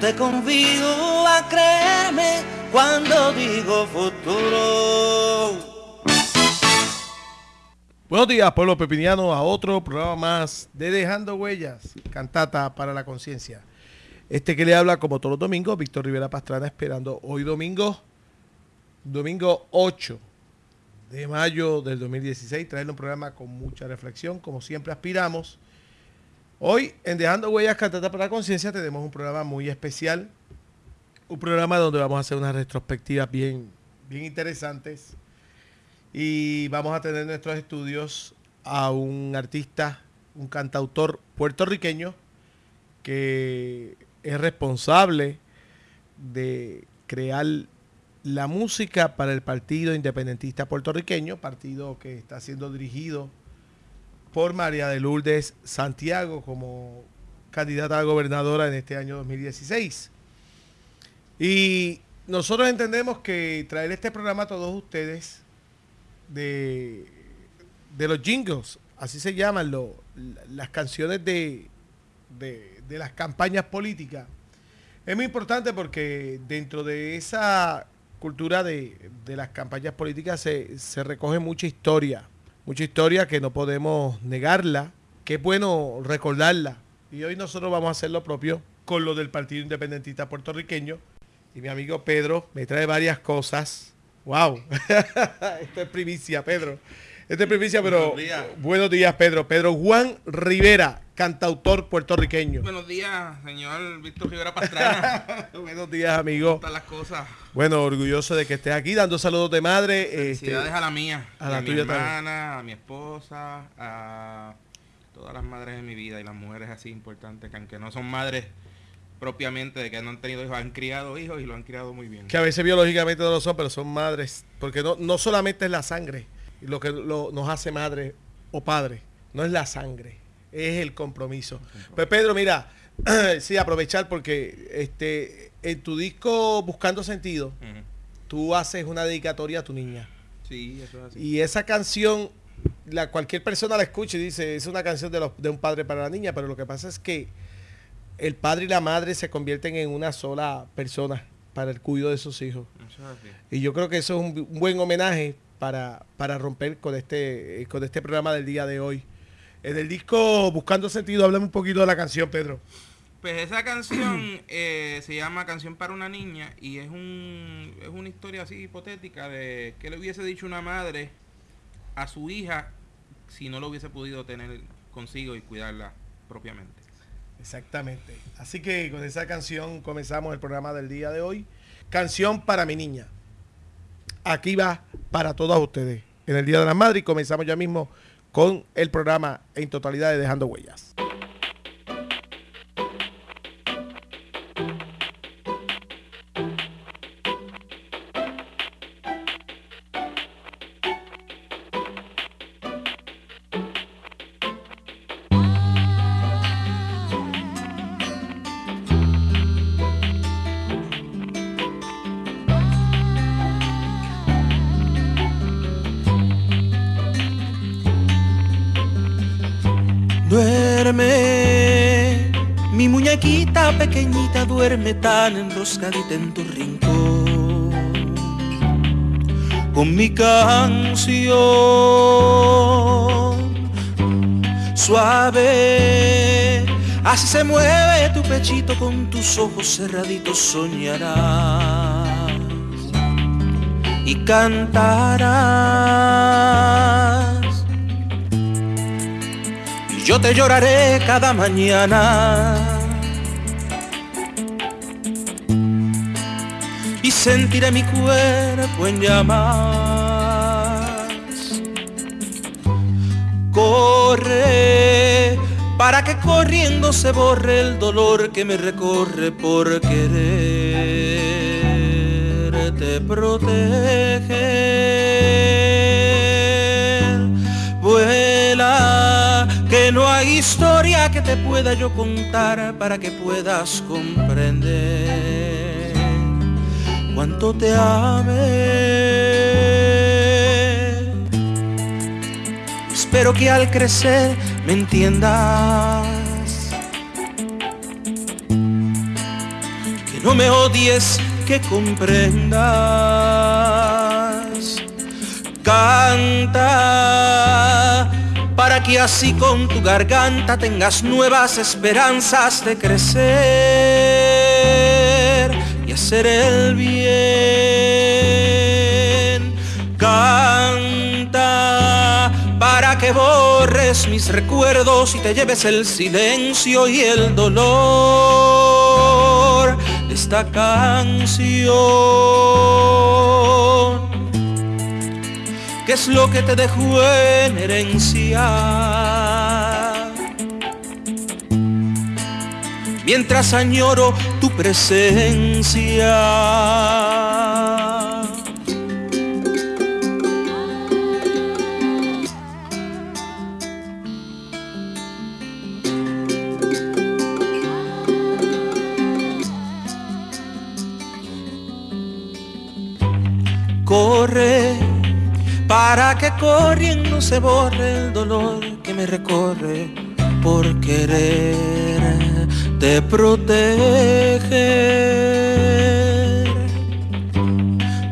Te convido a creerme cuando digo futuro. Buenos días, pueblo pepiniano, a otro programa más de Dejando Huellas, cantata para la conciencia. Este que le habla, como todos los domingos, Víctor Rivera Pastrana, esperando hoy domingo, domingo 8 de mayo del 2016, traerle un programa con mucha reflexión, como siempre aspiramos. Hoy, en Dejando Huellas, cantata para la conciencia, tenemos un programa muy especial, un programa donde vamos a hacer unas retrospectivas bien, bien interesantes. Y vamos a tener en nuestros estudios a un artista, un cantautor puertorriqueño que es responsable de crear la música para el Partido Independentista Puertorriqueño, partido que está siendo dirigido por María de Lourdes Santiago como candidata a gobernadora en este año 2016. Y nosotros entendemos que traer este programa a todos ustedes de, de los jingles, así se llaman las canciones de, de, las campañas políticas. Es muy importante porque dentro de esa cultura de, las campañas políticas se, se, recoge mucha historia, mucha historia que no podemos negarla, que es bueno recordarla. Y hoy nosotros vamos a hacer lo propio con lo del Partido Independentista Puertorriqueño. Y mi amigo Pedro me trae varias cosas Wow. Esto es primicia, Pedro. Esto es primicia, pero buenos días. buenos días, Pedro. Pedro Juan Rivera, cantautor puertorriqueño. Buenos días, señor Víctor Rivera Pastrana. buenos días, amigo. ¿Cómo están las cosas? Bueno, orgulloso de que estés aquí dando saludos de madre. Este, Felicidades a la mía, a, la mi hermana, a mi esposa, a todas las madres de mi vida y las mujeres así importantes que aunque no son madres propiamente de que no han tenido hijos, han criado hijos y lo han criado muy bien. Que a veces biológicamente no lo son, pero son madres, porque no, no solamente es la sangre lo que nos hace madre o padre, no es la sangre, es el compromiso. Pues Pedro, mira, sí, aprovechar porque este en tu disco Buscando Sentido, tú haces una dedicatoria a tu niña. Sí, eso es así. Y esa canción, la, cualquier persona la escucha y dice, es una canción de, los, de un padre para la niña, pero lo que pasa es que el padre y la madre se convierten en una sola persona para el cuidado de sus hijos. Y yo creo que eso es un, buen homenaje para, para romper con este, con este programa del día de hoy. En el disco Buscando Sentido, háblame un poquito de la canción, Pedro. Pues esa canción eh, se llama Canción para una niña y es, un, es una historia así hipotética de que le hubiese dicho una madre a su hija si no lo hubiese podido tener consigo y cuidarla propiamente. Exactamente. Así que con esa canción comenzamos el programa del día de hoy. Canción para mi niña. Aquí va para todos ustedes. En el Día de la Madre y comenzamos ya mismo con el programa en totalidad de Dejando Huellas. Tan enroscadita en tu rincón. Con mi canción suave así se mueve tu pechito con tus ojos cerraditos soñarás y cantarás. Y yo te lloraré cada mañana sentiré mi cuerpo en llamas. Corre para que corriendo se borre el dolor que me recorre por quererte proteger. Vuela, que no hay historia que te pueda yo contar para que puedas comprender cuánto te ame. Espero que al crecer me entiendas. no me odies, que comprendas. Canta para que así con tu garganta tengas nuevas esperanzas de crecer hacer el bien. Canta para que borres mis recuerdos y te lleves el silencio y el dolor de esta canción ¿Qué es lo que te dejó en herencia? Mientras añoro tu presencia. Corre para que corriendo se borre el dolor que me recorre por querer te proteger.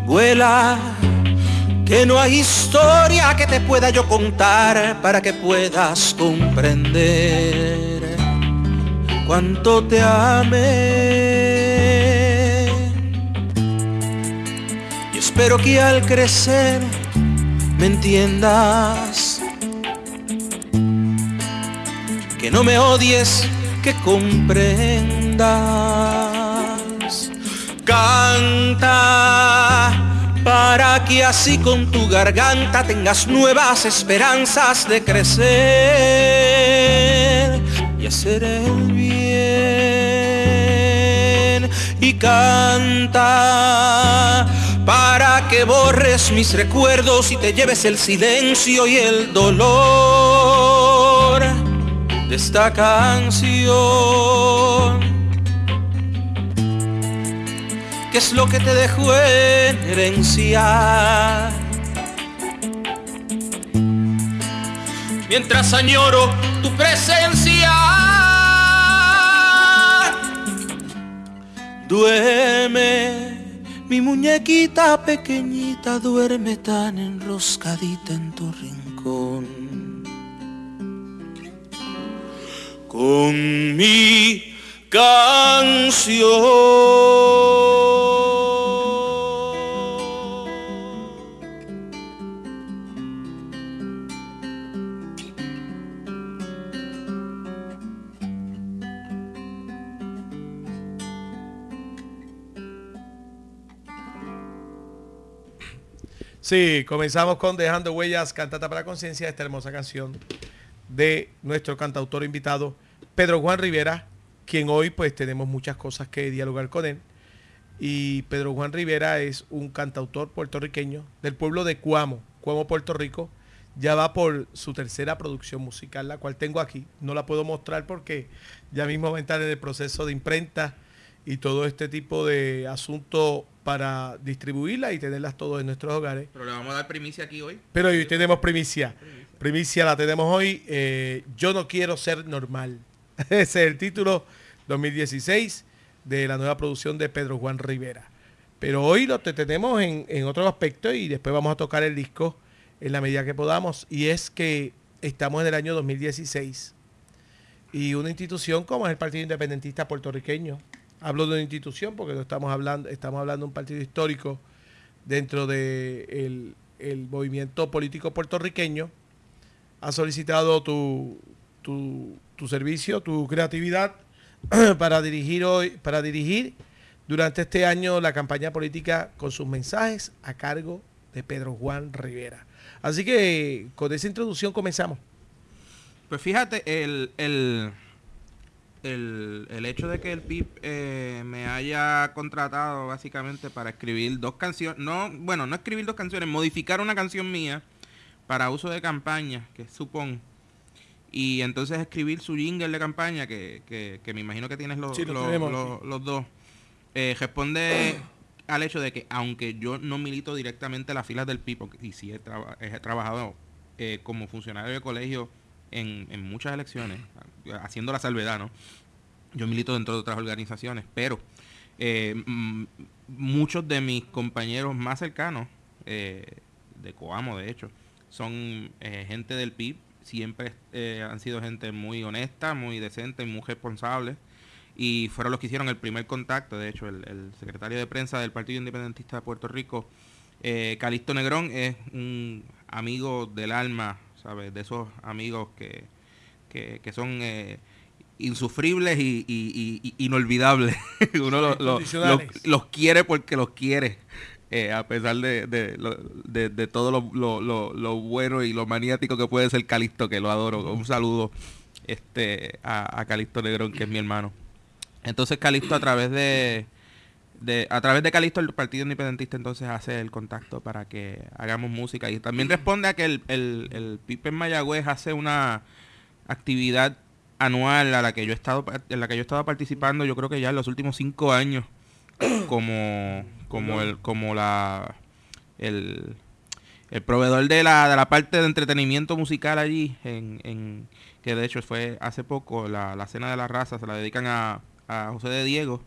Vuela, que no hay historia que te pueda yo contar para que puedas comprender cuánto te amé. Y espero que al crecer me entiendas. Que no me odies, que comprendas. Canta para que así con tu garganta tengas nuevas esperanzas de crecer y hacer el bien. Y canta para que borres mis recuerdos y te lleves el silencio y el dolor esta canción. ¿Qué es lo que te dejó en herencia? Mientras añoro tu presencia, duerme mi muñequita pequeñita duerme tan enroscadita en tu rincón. Con mi canción. Sí, comenzamos con Dejando Huellas, Cantata para Conciencia, esta hermosa canción de nuestro cantautor invitado, Pedro Juan Rivera, quien hoy pues tenemos muchas cosas que dialogar con él. Y Pedro Juan Rivera es un cantautor puertorriqueño del pueblo de Cuamo, Cuamo, Puerto Rico. Ya va por su tercera producción musical, la cual tengo aquí. No la puedo mostrar porque ya mismo va a entrar en el proceso de imprenta y todo este tipo de asuntos para distribuirla y tenerlas todos en nuestros hogares. Pero le vamos a dar primicia aquí hoy. Pero hoy tenemos primicia. Primicia la tenemos hoy. eh, Yo no quiero ser normal. Ese es el título 2016 de la nueva producción de Pedro Juan Rivera. Pero hoy lo te tenemos en, en otro aspecto y después vamos a tocar el disco en la medida que podamos. Y es que estamos en el año 2016 y una institución como es el Partido Independentista Puertorriqueño. Hablo de una institución porque no estamos hablando, estamos hablando de un partido histórico dentro del de el movimiento político puertorriqueño. Ha solicitado tu, tu, tu servicio, tu creatividad para dirigir hoy, para dirigir durante este año la campaña política con sus mensajes a cargo de Pedro Juan Rivera. Así que con esa introducción comenzamos. Pues fíjate, el, el, el, el hecho de que el PIB eh, me haya contratado básicamente para escribir dos canciones, no, bueno, no escribir dos canciones, modificar una canción mía para uso de campaña, que supón, y entonces escribir su jingle de campaña, que, que, que me imagino que tienes los, Sí, los, tenemos, los- los dos, eh, responde al hecho de que aunque yo no milito directamente en las filas del PIB, porque- y sí he, traba- he trabajado eh, como funcionario de colegio en, en muchas elecciones, haciendo la salvedad, ¿no? Yo milito dentro de otras organizaciones, pero eh, muchos de mis compañeros más cercanos, de Coamo de hecho, son gente del PIB, siempre han sido gente muy honesta, muy decente, muy responsable y fueron los que hicieron el primer contacto. De hecho, el, secretario de prensa del Partido Independentista de Puerto Rico, eh, Calixto Negrón, es un amigo del alma, ¿sabes? De esos amigos que, que, son eh, insufribles y, inolvidables. Uno los, quiere porque los quiere. Eh, a pesar de, de, todo lo, bueno y lo maniático que puede ser Calixto, que lo adoro. Un saludo este, a, a Calixto Negrón, que es mi hermano. Entonces Calixto a través de, a través de Calixto el Partido Independentista entonces hace el contacto para que hagamos música y también responde a que el, el, el Pipe en Mayagüez hace una actividad anual a la que yo he estado en la que yo he estado participando yo creo que ya en los últimos cinco años como como el como la el, el proveedor de la, de la parte de entretenimiento musical allí en, en que de hecho fue hace poco la, la cena de la raza se la dedican a José de Diego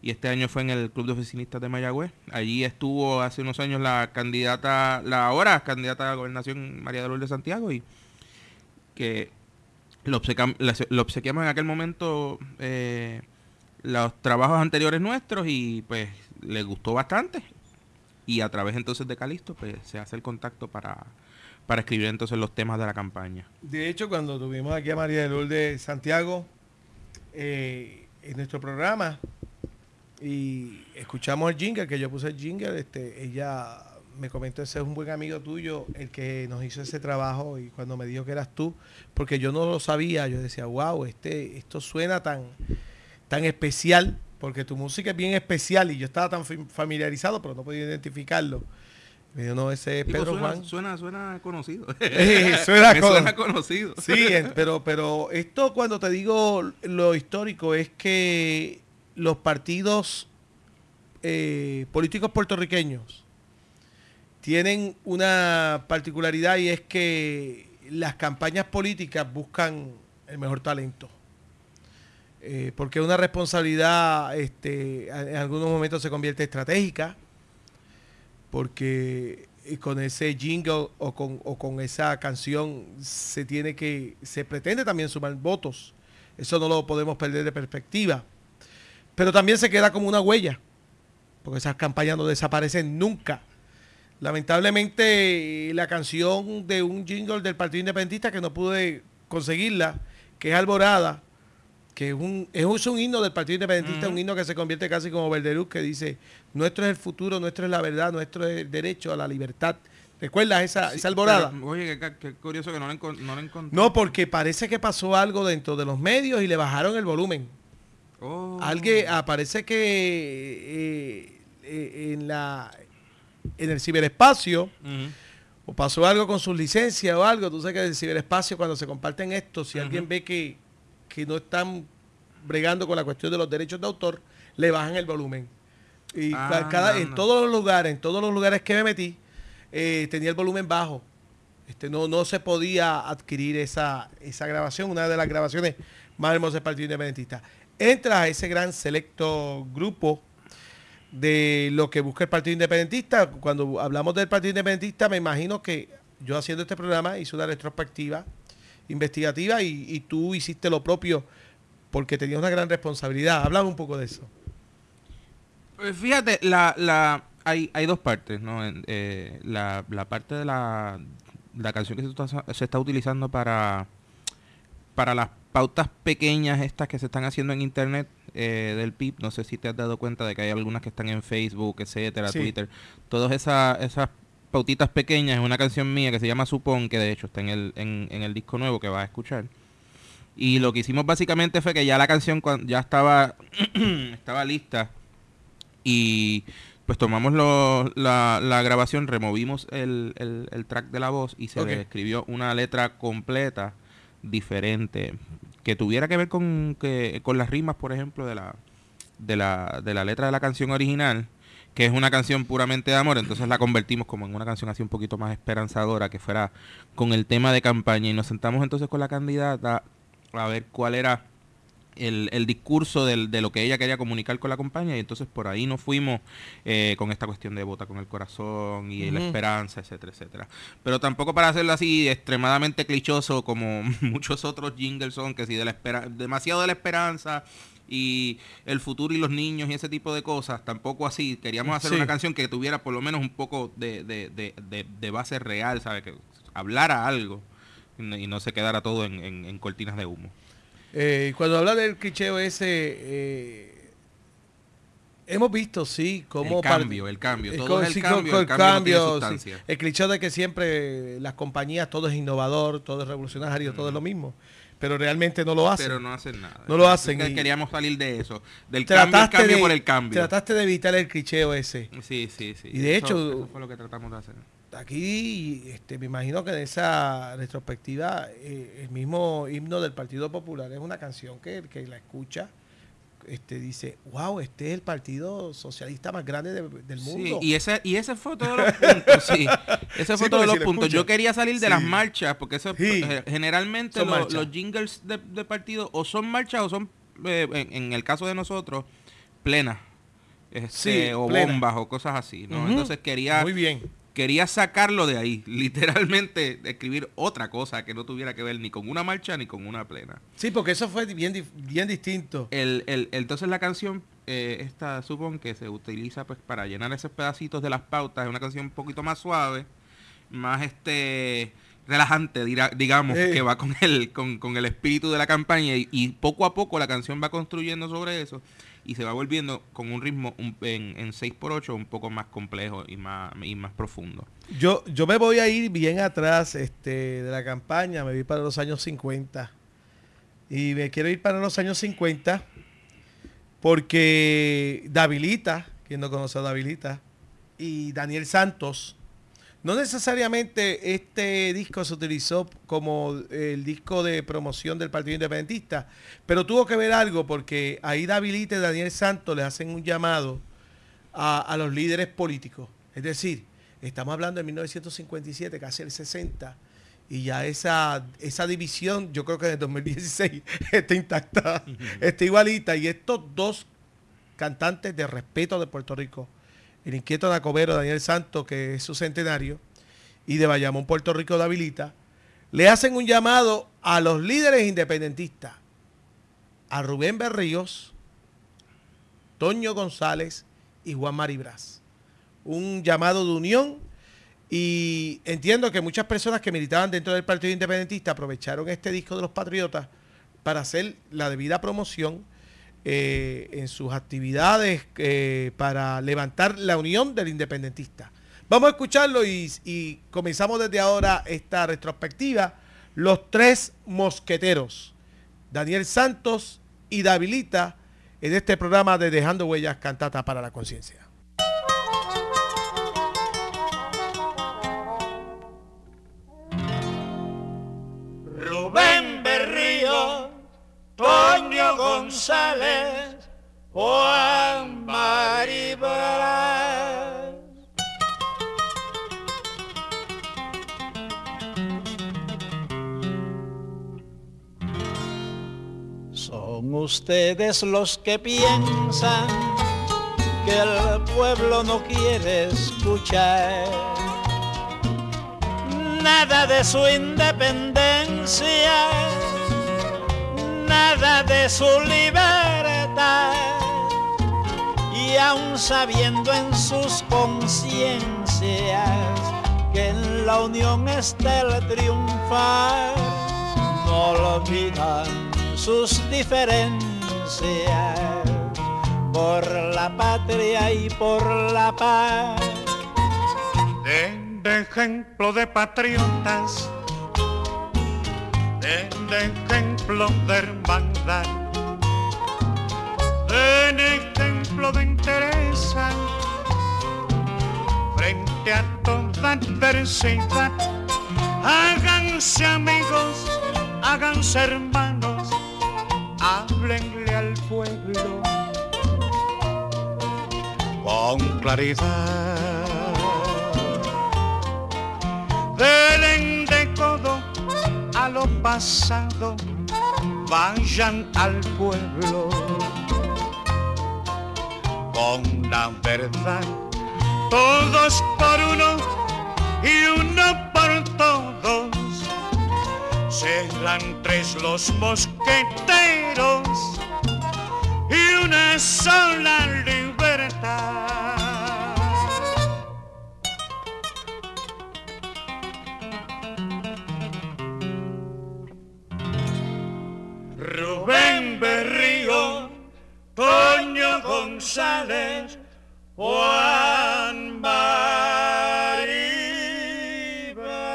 y este año fue en el Club de Oficinistas de Mayagüez. Allí estuvo hace unos años la candidata, la ahora candidata a la gobernación María de Lourdes Santiago y que lo, obsequiamos en aquel momento eh, los trabajos anteriores nuestros y pues le gustó bastante y a través entonces de Calisto pues se hace el contacto para, para escribir entonces los temas de la campaña. De hecho, cuando tuvimos aquí a María de Lourdes Santiago, eh, en nuestro programa y escuchamos el jingle, que yo puse el jingle, este, ella me comentó, ese es un buen amigo tuyo, el que nos hizo ese trabajo y cuando me dijo que eras tú, porque yo no lo sabía, yo decía, wow, este, esto suena tan, tan especial, porque tu música es bien especial y yo estaba tan familiarizado, pero no podía identificarlo. Me dijo, no, ese es Pedro Juan. Suena, suena conocido. suena, conocido. Sí, pero, pero esto cuando te digo lo histórico es que los partidos eh, políticos puertorriqueños tienen una particularidad y es que las campañas políticas buscan el mejor talento. Eh, porque una responsabilidad este, en algunos momentos se convierte estratégica porque eh, con ese jingle o con, o con esa canción se tiene que, se pretende también sumar votos. Eso no lo podemos perder de perspectiva. Pero también se queda como una huella, porque esas campañas no desaparecen nunca. Lamentablemente la canción de un jingle del Partido Independentista que no pude conseguirla, que es Alborada, que es un, es un himno del Partido Independentista, un himno que se convierte casi como Verderuz, que dice, nuestro es el futuro, nuestro es la verdad, nuestro es el derecho a la libertad. ¿Recuerdas esa, esa alborada? oye, qué, curioso que no la, no encontré. No, porque parece que pasó algo dentro de los medios y le bajaron el volumen. Oh. Alguien, aparece ah, que eh, eh, en la en el ciberespacio o pasó algo con sus licencias o algo. Tú sabes que en el ciberespacio cuando se comparten esto, si alguien ve que que no están bregando con la cuestión de los derechos de autor, le bajan el volumen. Y ah, cada, en todos los lugares, en todos los lugares que me metí, eh, tenía el volumen bajo. Este, no, no se podía adquirir esa, esa grabación, una de las grabaciones más hermosas del Partido Independentista. Entra a ese gran selecto grupo de lo que busca el Partido Independentista. Cuando hablamos del Partido Independentista, me imagino que yo haciendo este programa hice una retrospectiva investigativa y, tú hiciste lo propio porque tenías una gran responsabilidad. Háblame un poco de eso. Pues fíjate, la, la, hay, hay dos partes, ¿no? Eh, la, parte de la, la canción que se está, se está utilizando para, para las pautas pequeñas estas que se están haciendo en internet eh, del PIB, no sé si te has dado cuenta de que hay algunas que están en Facebook, etcétera, Twitter, todas esas, esas pautitas pequeñas, es una canción mía que se llama Supón, que de hecho está en el, en, el disco nuevo que vas a escuchar. Y lo que hicimos básicamente fue que ya la canción ya estaba, estaba lista y pues tomamos la, grabación, removimos el, track de la voz y se le escribió una letra completa diferente que tuviera que ver con, que, con las rimas, por ejemplo, de la, de la, de la letra de la canción original que es una canción puramente de amor, entonces la convertimos como en una canción así un poquito más esperanzadora, que fuera con el tema de campaña. Y nos sentamos entonces con la candidata a ver cuál era el, discurso de lo que ella quería comunicar con la compañía y entonces por ahí nos fuimos eh, con esta cuestión de vota con el corazón y la esperanza, etcétera, etcétera. Pero tampoco para hacerlo así extremadamente clichoso como muchos otros jingles son, que si de la espera demasiado de la esperanza y el futuro y los niños y ese tipo de cosas, tampoco así. Queríamos hacer una canción que tuviera por lo menos un poco de, de, de, de base real, ¿sabes? Que hablara algo y no se quedara todo en cortinas de humo. Eh, cuando habla del cliché ese, eh, hemos visto, sí, como... El cambio, el cambio, todo el, cambio, el cambio, el cliché de que siempre las compañías, todo es innovador, todo es revolucionario, todo es lo mismo pero realmente no lo hacen. Pero no hacen nada. No lo hacen. queríamos salir de eso, del cambio, cambio por el cambio. Trataste de evitar el cliché ese. Sí, sí, sí. Y de hecho, eso fue lo que tratamos de hacer aquí este, me imagino que en esa retrospectiva eh, el mismo himno del Partido Popular es una canción que el que la escucha este, dice, wow, este es el partido socialista más grande del mundo. Sí, y ese, y ese fue todos los puntos, sí. Ese fue todos los puntos. Yo quería salir de las marchas, porque eso eh, generalmente los jingles de, partido o son marchas o son, eh, en, el caso de nosotros, plenas. Este, o bombas o cosas así, ¿no? Entonces quería Muy bien quería sacarlo de ahí, literalmente escribir otra cosa que no tuviera que ver ni con una marcha ni con una plena. Sí, porque eso fue bien, bien distinto. El, el, entonces la canción, eh, esta supongo que se utiliza pues para llenar esos pedacitos de las pautas, es una canción un poquito más suave, más este relajante, digamos, que va con el, con, con, el espíritu de la campaña y poco a poco la canción va construyendo sobre eso y se va volviendo con un ritmo en, en 6x8 un poco más complejo y más, y más profundo. Yo, yo me voy a ir bien atrás este, de la campaña, me voy para los años 50. Y me quiero ir para los años 50 porque Davilita, quien no conoce a Davilita, y Daniel Santos, no necesariamente este disco se utilizó como el disco de promoción del Partido Independentista, pero tuvo que ver algo porque ahí Davilita y Daniel Santos le hacen un llamado a, los líderes políticos. Es decir, estamos hablando de 1957, casi el 60, y ya esa, esa división, yo creo que en el 2016 está intacta, está igualita, y estos dos cantantes de respeto de Puerto Rico, el inquieto Nacobero Daniel Santos, que es su centenario, y de Bayamón, Puerto Rico, de Habilita, le hacen un llamado a los líderes independentistas, a Rubén Berríos, Toño González y Juan Maribras. Un llamado de unión y entiendo que muchas personas que militaban dentro del Partido Independentista aprovecharon este disco de los Patriotas para hacer la debida promoción eh, en sus actividades eh, para levantar la unión del independentista. Vamos a escucharlo y, comenzamos desde ahora esta retrospectiva. Los tres mosqueteros, Daniel Santos y Davilita, en este programa de Dejando Huellas Cantata para la Conciencia. González, Juan Maribel. Son ustedes los que piensan que el pueblo no quiere escuchar nada de su independencia nada de su libertad. Y aún sabiendo en sus conciencias que en la unión está el triunfar, no olvidan sus diferencias por la patria y por la paz. De ejemplo de patriotas en ejemplo de hermandad, en ejemplo de interés frente a toda adversidad. Háganse amigos, háganse hermanos, háblenle al pueblo con claridad. Delen de codo lo pasado vayan al pueblo con la verdad, todos por uno y uno por todos. Serán tres los mosqueteros y una sola libertad. González, Juan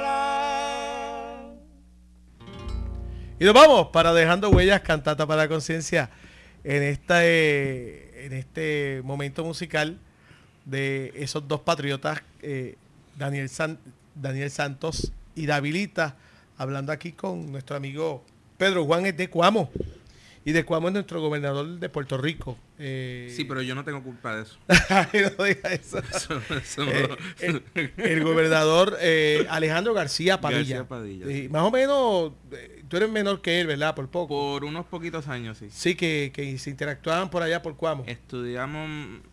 Maribra. Y nos vamos para Dejando Huellas, Cantata para la Conciencia, en, esta, eh, en este momento musical de esos dos patriotas, eh, Daniel, San- Daniel Santos y Davilita, hablando aquí con nuestro amigo Pedro Juan es de Cuamo. Y de Cuamo es nuestro gobernador de Puerto Rico. Eh, Sí, pero yo no tengo culpa de eso. Ay, no diga eso. Eso- eso no- Eh, el, el gobernador eh, Alejandro García Padilla. García Padilla, sí. Más o menos, eh, tú eres menor que él, ¿verdad? Por poco. Por unos poquitos años, sí. Sí, que, que se interactuaban por allá por Cuamo. Estudiamos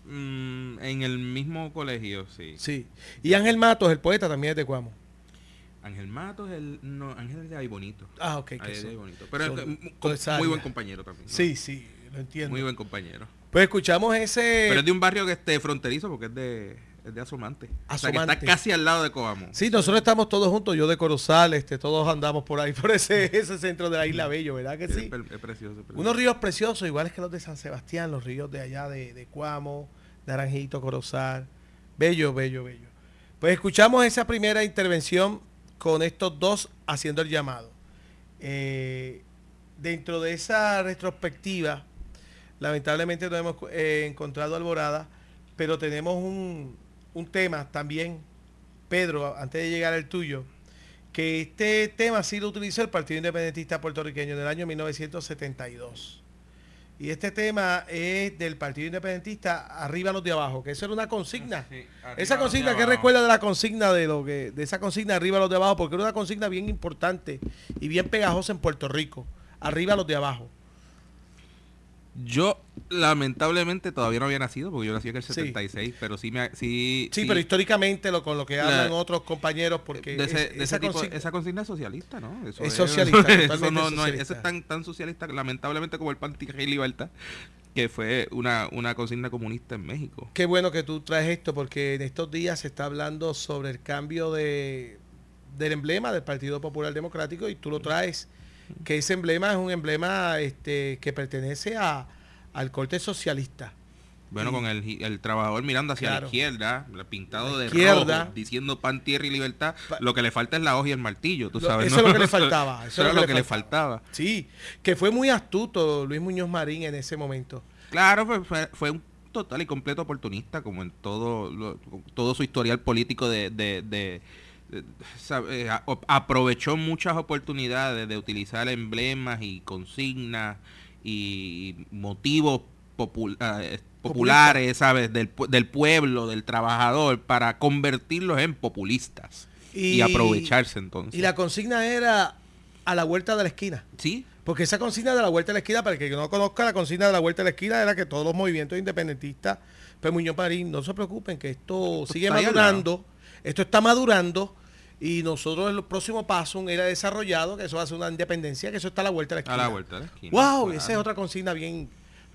mm, en el mismo colegio, sí. Sí. Y Ángel Matos, el poeta, también es de Cuamo. Ángel Matos, el, no, Ángel es de ahí bonito. Ah, ok. Ahí de ahí bonito. Pero son con- esa muy buen compañero también. ¿no? Sí, sí, lo entiendo. Muy buen compañero. Pues escuchamos ese... Pero es de un barrio que esté fronterizo porque es de, es de Asomante. O sea, que Asomante. está casi al lado de Coamo. Sí, nosotros estamos todos juntos, yo de Corozal, este, todos andamos por ahí, por ese, ese centro de la Isla Bello, ¿verdad que sí? es precioso. es precioso. Unos ríos preciosos, iguales que los de San Sebastián, los ríos de allá de, de Cuamo, Naranjito, Corozal. Bello, bello, bello. Pues escuchamos esa primera intervención con estos dos haciendo el llamado. Eh, dentro de esa retrospectiva, lamentablemente no hemos eh, encontrado Alborada, pero tenemos un, un tema también, Pedro, antes de llegar al tuyo, que este tema sí lo utilizó el Partido Independentista Puertorriqueño en el año 1972. Y este tema es del Partido Independentista Arriba los de abajo, que eso era una consigna. Sí, arriba esa consigna, ¿qué recuerda de la consigna de lo que, de esa consigna Arriba los de abajo? Porque era una consigna bien importante y bien pegajosa en Puerto Rico. Arriba los de abajo. Yo, lamentablemente, todavía no había nacido porque yo nací en el Sí. 76, pero sí me... Sí, Sí, pero históricamente lo con lo que La- hablan otros compañeros, porque de ese, es- de ese tipo, consigna- esa consigna es socialista, ¿no? Eso Es socialista, eso no, no es- socialista. eso es tan, tan socialista, lamentablemente, como el Pan Tierra y Libertad, que fue una, una consigna comunista en México. Qué bueno que tú traes esto, porque en estos días se está hablando sobre el cambio de, del emblema del Partido Popular Democrático y tú lo traes, que ese emblema es un emblema este, que pertenece a, al corte socialista. Bueno, con el, el trabajador mirando hacia Claro. la izquierda, pintado de izquierda. rojo, diciendo pan, tierra y libertad. Lo que le falta es la hoja y el martillo, tú sabes. eso ¿no? es lo que le faltaba, Eso, era lo que, le faltaba. Sí, que fue muy astuto Luis Muñoz Marín en ese momento. Claro, fue, fue, fue un total y completo oportunista, como en todo lo- todo su historial político de... de- de- de- sabe, o- aprovechó muchas oportunidades de utilizar emblemas y consignas y motivos popul- ah, eh, populares, ¿sabes? Del, del pueblo, del trabajador, para convertirlos en populistas y, aprovecharse entonces. Y la consigna era a la vuelta de la esquina. Sí, Porque esa consigna de la vuelta de la esquina, para el que no conozca la consigna de la vuelta de la esquina, era que todos los movimientos independentistas, pues Muñoz Marín, no se preocupen, que esto sigue madurando, esto está madurando, y nosotros el próximo paso era desarrollado, que eso va a ser una independencia, que eso está a la vuelta de la esquina. a la vuelta de la esquina. ¡Wow! claro. Esa es otra consigna bien,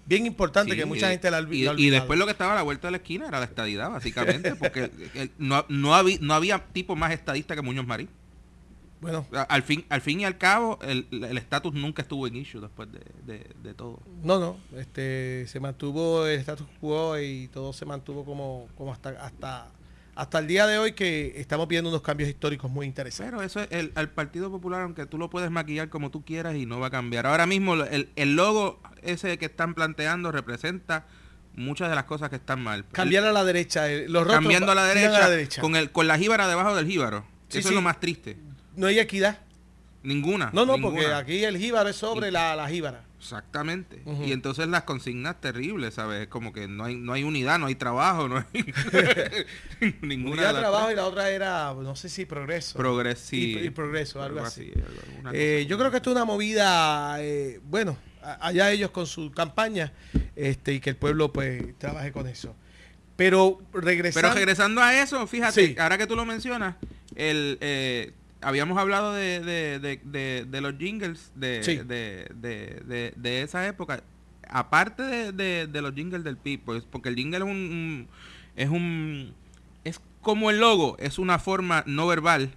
bien importante Sí, que mucha y- gente la, ha olvi- y, y después lo que estaba a la vuelta de la esquina era la estadidad, básicamente, porque el- no, no, había, no había tipo más estadista que Muñoz Marín. Bueno, Al fin, al fin y al cabo, el el estatus nunca estuvo en issue después de, de- de todo. no, no, este, se mantuvo el status quo y todo se mantuvo como, como hasta, hasta, hasta el día de hoy que estamos viendo unos cambios históricos muy interesantes. Pero eso es el, Partido Popular, aunque tú lo puedes maquillar como tú quieras y no va a cambiar. Ahora mismo el, el logo ese que están planteando representa muchas de las cosas que están mal. Cambiar a la derecha, eh, los rostros Cambiando a la derecha, con el con la jíbara debajo del jíbaro. Sí, eso sí. es lo más triste. No hay equidad. Ninguna. No, no, ninguna. porque aquí el jíbaro es sobre la, la jíbara. Exactamente. Y entonces las consignas terribles, ¿sabes? Como que no hay, no hay unidad, no hay trabajo, no hay ninguna Unidad trabajo tres. y la otra era, no sé si progreso. Progresi- Y- y progreso, algo así. Eh, yo creo que esto es una movida, eh, bueno, allá ellos con su campaña, este, y que el pueblo pues trabaje con eso. Pero regresando, Pero regresando a eso, fíjate, Sí. ahora que tú lo mencionas, el, eh, habíamos hablado de, de, de, de- los jingles de, Sí. de, de, esa época. Aparte de, los jingles del PIB, pues, porque el jingle es un, es un es como el logo, es una forma no verbal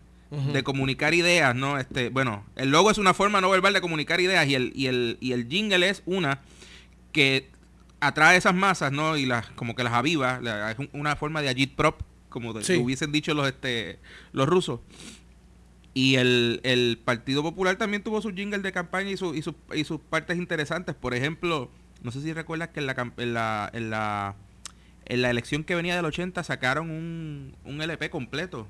de comunicar ideas, ¿no? Este, bueno, el logo es una forma no verbal de comunicar ideas y el, y el, y el jingle es una que atrae esas masas, ¿no? Y las, como que las aviva, es un- una forma de agitprop, como Sí. hubiesen dicho los, este, los rusos. Y el, el Partido Popular también tuvo su jingle de campaña y, su, y, su- y sus partes interesantes. Por ejemplo, no sé si recuerdas que en la, en la, en la, en la elección que venía del 80 sacaron un, un LP completo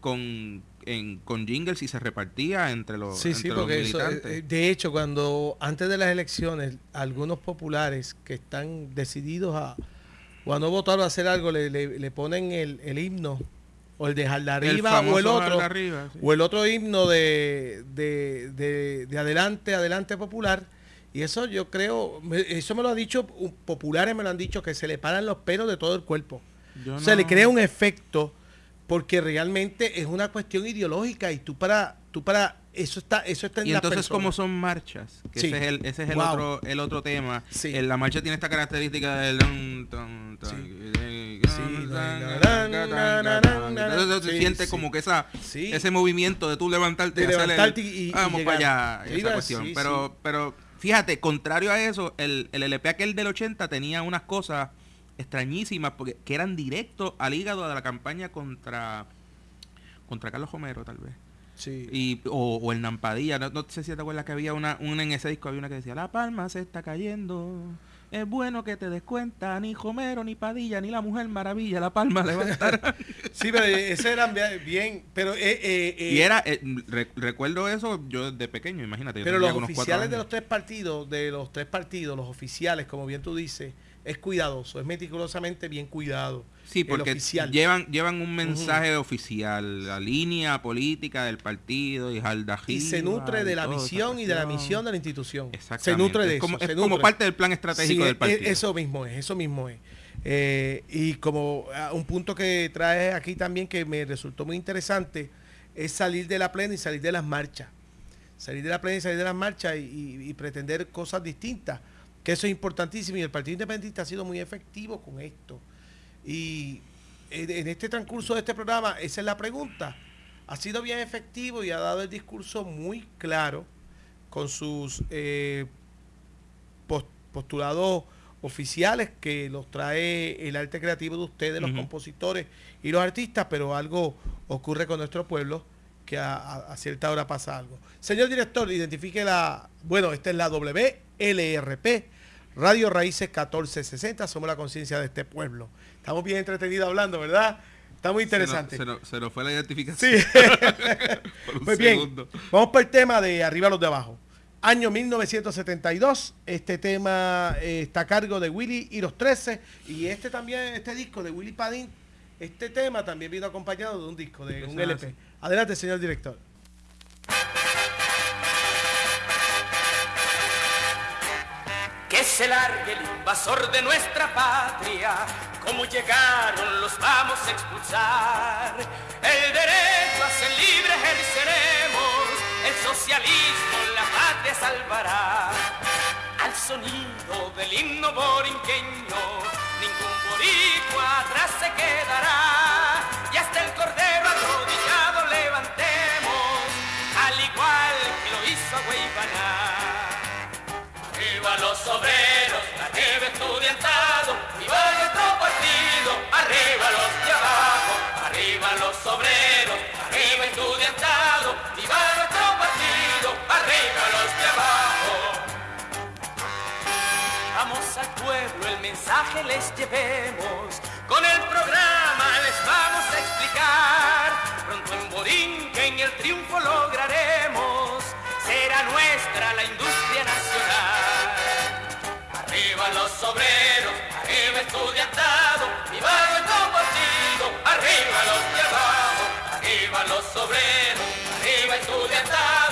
con, en, con jingles y se repartía entre los, Sí, entre sí, los porque eso, militantes. eh, de hecho, cuando antes de las elecciones, algunos populares que están decididos a, o a no votar o a hacer algo, le, le- le ponen el, el himno, o el de arriba, o el otro, arriba, sí. o el otro himno de, de, de- de Adelante, Adelante Popular. Y eso yo creo, eso me lo han dicho, populares me lo han dicho, que se le paran los pelos de todo el cuerpo. Yo O sea, le crea un efecto porque realmente es una cuestión ideológica y tú para, tú para, eso está, eso está en Y la entonces persona. como son marchas, que Sí. ese es el, ese es el Wow. otro, el otro tema. Sí. En la marcha tiene esta característica del eh. Entonces se siente como que esa, Sí. ese movimiento de tú levantarte y De el- levantarte y- y vamos para allá, esa cuestión. pero, pero fíjate, contrario a eso, el, el LP aquel del 80 tenía unas cosas extrañísimas porque que eran directos al hígado de la campaña contra contra Carlos Romero tal vez. Sí. Y, o, o el Nampadilla, no, no sé si te acuerdas que había una, una en ese disco, había una que decía, la palma se está cayendo, es bueno que te des cuenta, ni Homero, ni Padilla, ni la Mujer Maravilla, la palma levantará. Sí, pero ese era bien- pero eh, eh, eh, y era, eh, re- recuerdo eso yo de pequeño, imagínate. pero los oficiales de los tres partidos, de los tres partidos, los oficiales, como bien tú dices, es cuidadoso, es meticulosamente bien cuidado. Sí, el porque oficial. llevan llevan un mensaje oficial, la línea política del partido y y se nutre de la visión y de la misión de la institución. Se Exactamente. nutre de es eso. como, se es como parte del plan estratégico Sí, del partido. Eso mismo es, eso mismo es. Eh, y como ah, un punto que trae aquí también que me resultó muy interesante es salir de la plena y salir de las marchas. Salir de la plena y salir de las marchas y, y- y pretender cosas distintas. Que eso es importantísimo y el Partido Independentista ha sido muy efectivo con esto. Y en, en este transcurso de este programa, esa es la pregunta. Ha sido bien efectivo y ha dado el discurso muy claro con sus eh, pos- postulados oficiales que los trae el arte creativo de ustedes, los compositores y los artistas, pero algo ocurre con nuestro pueblo que a, a- a cierta hora pasa algo. Señor director, identifique la, bueno, esta es la WLRP, Radio Raíces 1460, somos la conciencia de este pueblo. Estamos bien entretenidos hablando, ¿verdad? Está muy interesante. Se nos, se nos- se nos fue la identificación. Sí. Pues bien, segundo. vamos por el tema de arriba los de abajo. Año 1972, este tema eh, está a cargo de Willy y los 13 y este también, este disco de Willy Padín, este tema también vino acompañado de un disco, de un LP. Adelante, señor director. Se largue el invasor de nuestra patria, como llegaron los vamos a expulsar. El derecho a ser libre ejerceremos, el socialismo la patria salvará. Al sonido del himno borinqueño, ningún boricua atrás se quedará. Y hasta el cordero arrodillado levantemos, al igual que lo hizo Guaybaná. Arriba los obreros, les llevemos, con el programa les vamos a explicar, pronto en Borinquen el triunfo lograremos, será nuestra la industria nacional. Arriba los obreros, arriba estudiantado, viva nuestro partido, arriba los abajo, arriba los obreros, arriba estudiantado,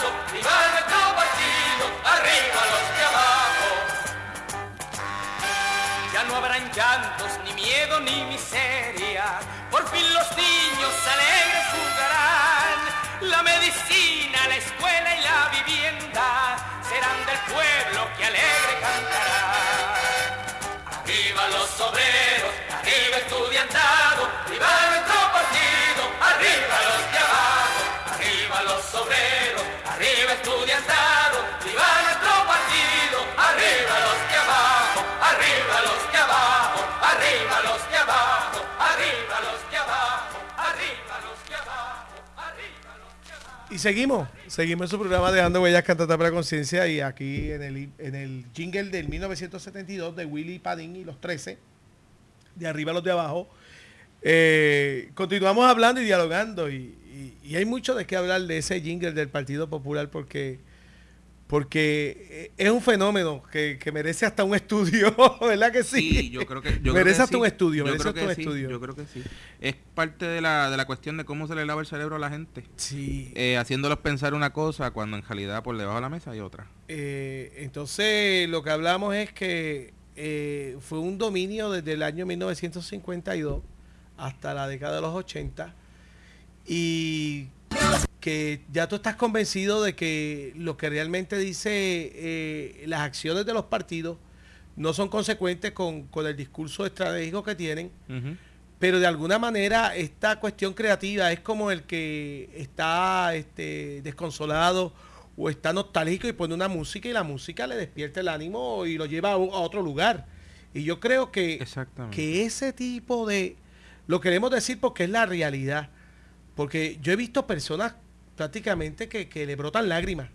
ni miseria, por fin los niños alegres jugarán, la medicina, la escuela y la vivienda serán del pueblo que alegre cantará. Arriba los obreros, arriba estudiantado, viva nuestro partido, arriba los de abajo, arriba los obreros, arriba estudiantado, viva nuestro partido, arriba los de abajo, arriba los de abajo, Y seguimos, seguimos en su programa Dejando Huellas Cantata para Conciencia y aquí en el, en el jingle del 1972 de Willy Padín y los 13, de arriba los de abajo, eh, continuamos hablando y dialogando y hay mucho de qué hablar de ese jingle del Partido Popular porque, porque eh, es un fenómeno que, que merece hasta un estudio, ¿verdad que sí? Sí, yo creo que yo creo merece hasta un estudio, Yo merece hasta un sí, estudio. Yo creo que sí. Es parte de la, de la cuestión de cómo se le lava el cerebro a la gente. Sí. Eh, haciéndolos pensar una cosa cuando en realidad por debajo de la mesa hay otra. Eh, entonces, lo que hablamos es que eh, fue un dominio desde el año 1952 hasta la década de los 80 y que ya tú estás convencido de que lo que realmente dice eh, las acciones de los partidos no son consecuentes con, con el discurso estratégico que tienen, pero de alguna manera esta cuestión creativa es como el que está este, desconsolado o está nostálgico y pone una música y la música le despierta el ánimo y lo lleva a, un- a otro lugar. Y yo creo que, que ese tipo de... Lo queremos decir porque es la realidad. Porque yo he visto personas prácticamente que, que le brotan lágrimas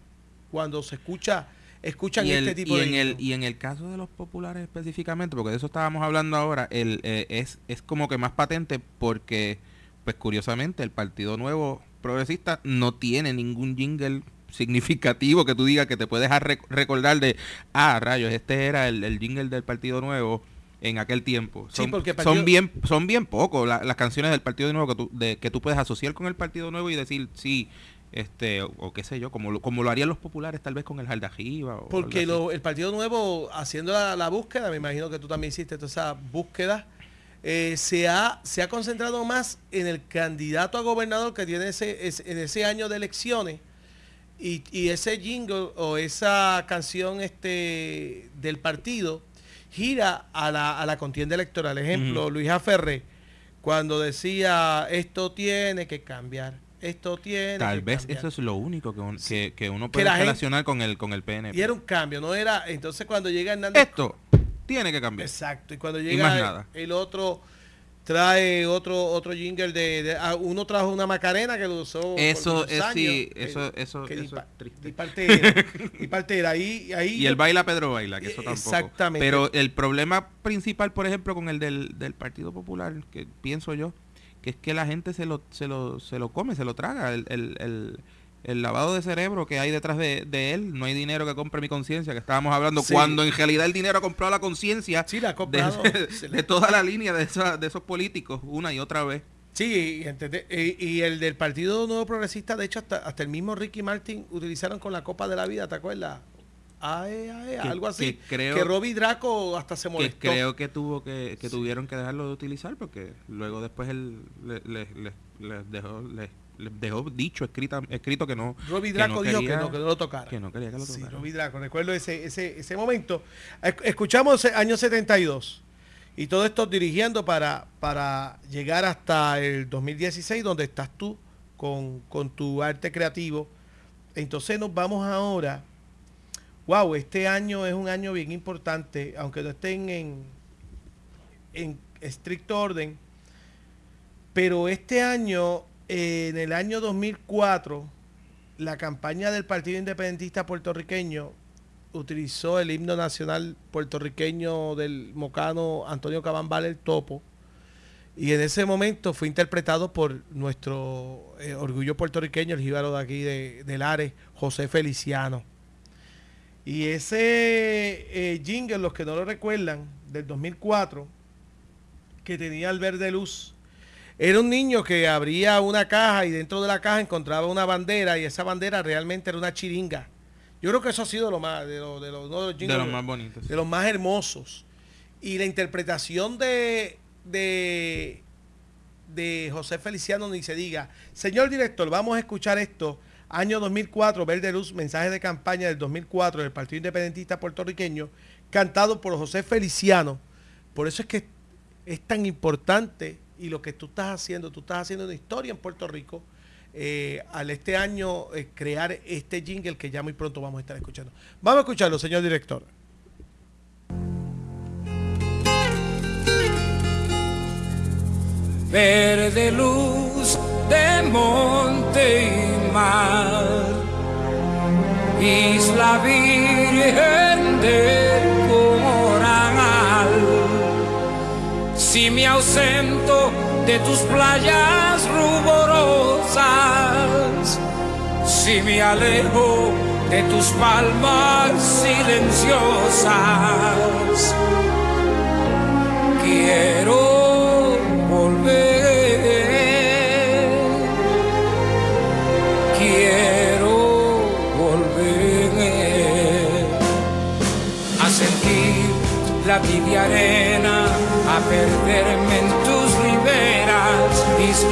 cuando se escucha escuchan y, el- este tipo y de en el y en el caso de los populares específicamente porque de eso estábamos hablando ahora el eh, es es como que más patente porque pues curiosamente el partido nuevo progresista no tiene ningún jingle significativo que tú digas que te puede dejar rec- recordar de ah rayos este era el, el jingle del partido nuevo en aquel tiempo. Sí, son, porque el partido- son bien son bien pocos la- las canciones del partido nuevo que tú de, que tú puedes asociar con el partido nuevo y decir sí este o, o qué sé yo como lo, como lo harían los populares tal vez con el Jaldajiva o Porque lo- el Partido Nuevo, haciendo la, la búsqueda, me imagino que tú también hiciste toda esa búsqueda, eh, se, ha, se ha concentrado más en el candidato a gobernador que tiene ese, es- en ese año de elecciones y, y ese jingle o esa canción este del partido gira a la, a la contienda electoral. Ejemplo, Ujú. Luis Ferré, cuando decía esto tiene que cambiar, esto tiene Tal que vez cambiar". eso es lo único que, un- que, que uno Que puede gente- relacionar con el con el PNP. Y era un cambio, no era. Entonces cuando llega Hernández. Esto tiene que cambiar. Exacto. Y cuando Y llega más el- nada. el otro trae otro otro jingle de, de- ah, uno trajo una Macarena que lo usó Eso es, años, sí, que- eso- eso- que eso ni es triste. ni parte era, ni parte era. ahí ahí Y el baila Pedro baila, que eso Eh, tampoco. exactamente. Pero el problema principal, por ejemplo, con el del, del Partido Popular, que pienso yo, que es que la gente se lo, se lo, se lo come, se lo traga. El, el, el- el lavado de cerebro que hay detrás de, de él, no hay dinero que compre mi conciencia, que estábamos hablando, Sí. cuando en realidad el dinero ha comprado la conciencia Sí, la ha de, comprado. de- de toda la línea de, esa- de esos políticos, una y otra vez. Sí, y, y- el del Partido Nuevo Progresista, de hecho, hasta, hasta el mismo Ricky Martin utilizaron con la Copa de la Vida, ¿te acuerdas? Que- algo así. que creo- que Robbie Draco hasta se que molestó. creo que tuvo que, que tuvieron que dejarlo de utilizar porque luego después él le, le- le- les dejó les, les dejó dicho escrita, escrito que no Robbie que Draco no dijo quería- que no, que no lo tocara. que no quería que lo Sí, tocara. Robbie Draco, recuerdo ese, ese, ese momento. Esc- Escuchamos el año 72 y todo esto dirigiendo para, para llegar hasta el 2016 donde estás tú con, con tu arte creativo. Entonces nos vamos ahora. Wow, este año es un año bien importante, aunque no estén en, en estricto orden. Pero este año, en el año 2004, la campaña del Partido Independentista puertorriqueño utilizó el himno nacional puertorriqueño del mocano Antonio Cabambal el Topo. Y en ese momento fue interpretado por nuestro eh, orgullo puertorriqueño, el jíbaro de aquí de, de Lares, José Feliciano. Y ese eh, jingle, los que no lo recuerdan, del 2004, que tenía el verde luz, era un niño que abría una caja y dentro de la caja encontraba una bandera y esa bandera realmente era una chiringa. Yo creo que eso ha sido lo más, de, lo- de los, no de los De jingles, los más bonitos. de los más hermosos. Y la interpretación de, de, de José Feliciano ni se diga. Señor director, vamos a escuchar esto. Año 2004, Verde Luz, mensaje de campaña del 2004 del Partido Independentista Puertorriqueño, cantado por José Feliciano. Por eso es que es tan importante y lo que tú estás haciendo, tú estás haciendo una historia en Puerto Rico eh, al este año eh, crear este jingle que ya muy pronto vamos a estar escuchando. Vamos a escucharlo, señor director. verde luz de monte y mar, isla virgen del Si me ausento de tus playas ruborosas, si me alejo de tus palmas silenciosas, quiero volver,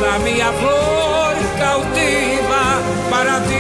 isla mía flor cautiva, para ti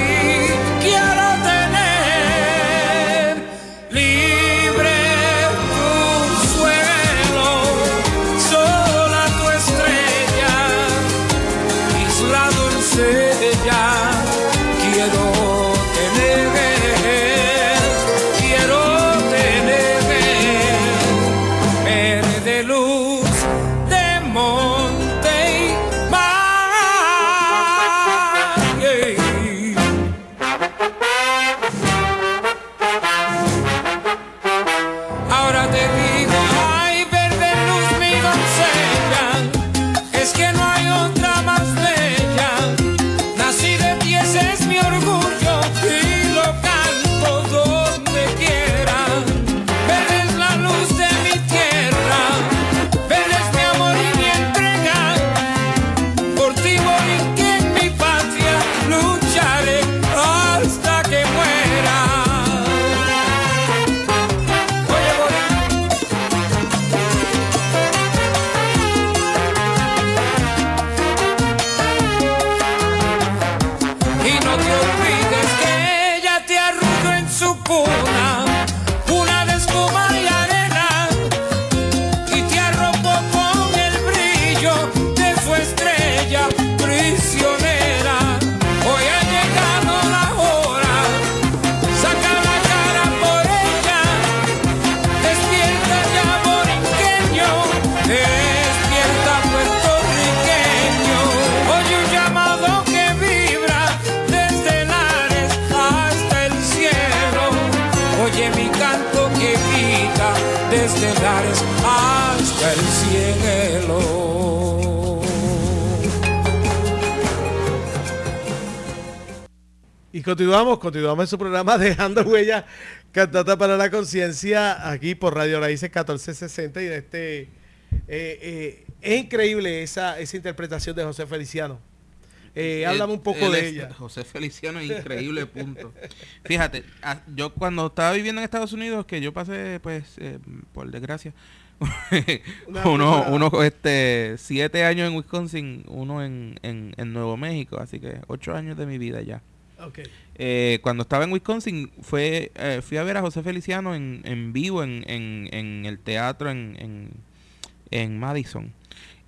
continuamos, en su programa Dejando Huellas, Cantata para la Conciencia, aquí por Radio Raíces 1460 y de este... eh, eh, es increíble esa, esa interpretación de José Feliciano. Eh, háblame un poco de ella. José Feliciano es increíble, punto. Fíjate, a- yo cuando estaba viviendo en Estados Unidos, que yo pasé, pues, eh, por desgracia, uno, uno, este, siete años en Wisconsin, uno en, en, en Nuevo México, así que ocho años de mi vida ya. Eh, cuando estaba en Wisconsin, fue, eh, fui a ver a José Feliciano en, en vivo en, en, en el teatro en, en, en Madison.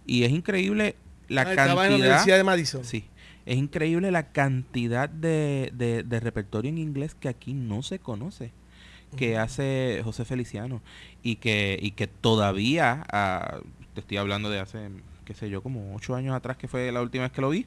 Y es increíble la Ah, estaba en la cantidad... Universidad de Madison. Sí. Es increíble la cantidad de, de- de repertorio en inglés que aquí no se conoce, que hace José Feliciano. Y que, y que todavía, ah, te estoy hablando de hace, qué sé yo, como ocho años atrás, que fue la última vez que lo vi,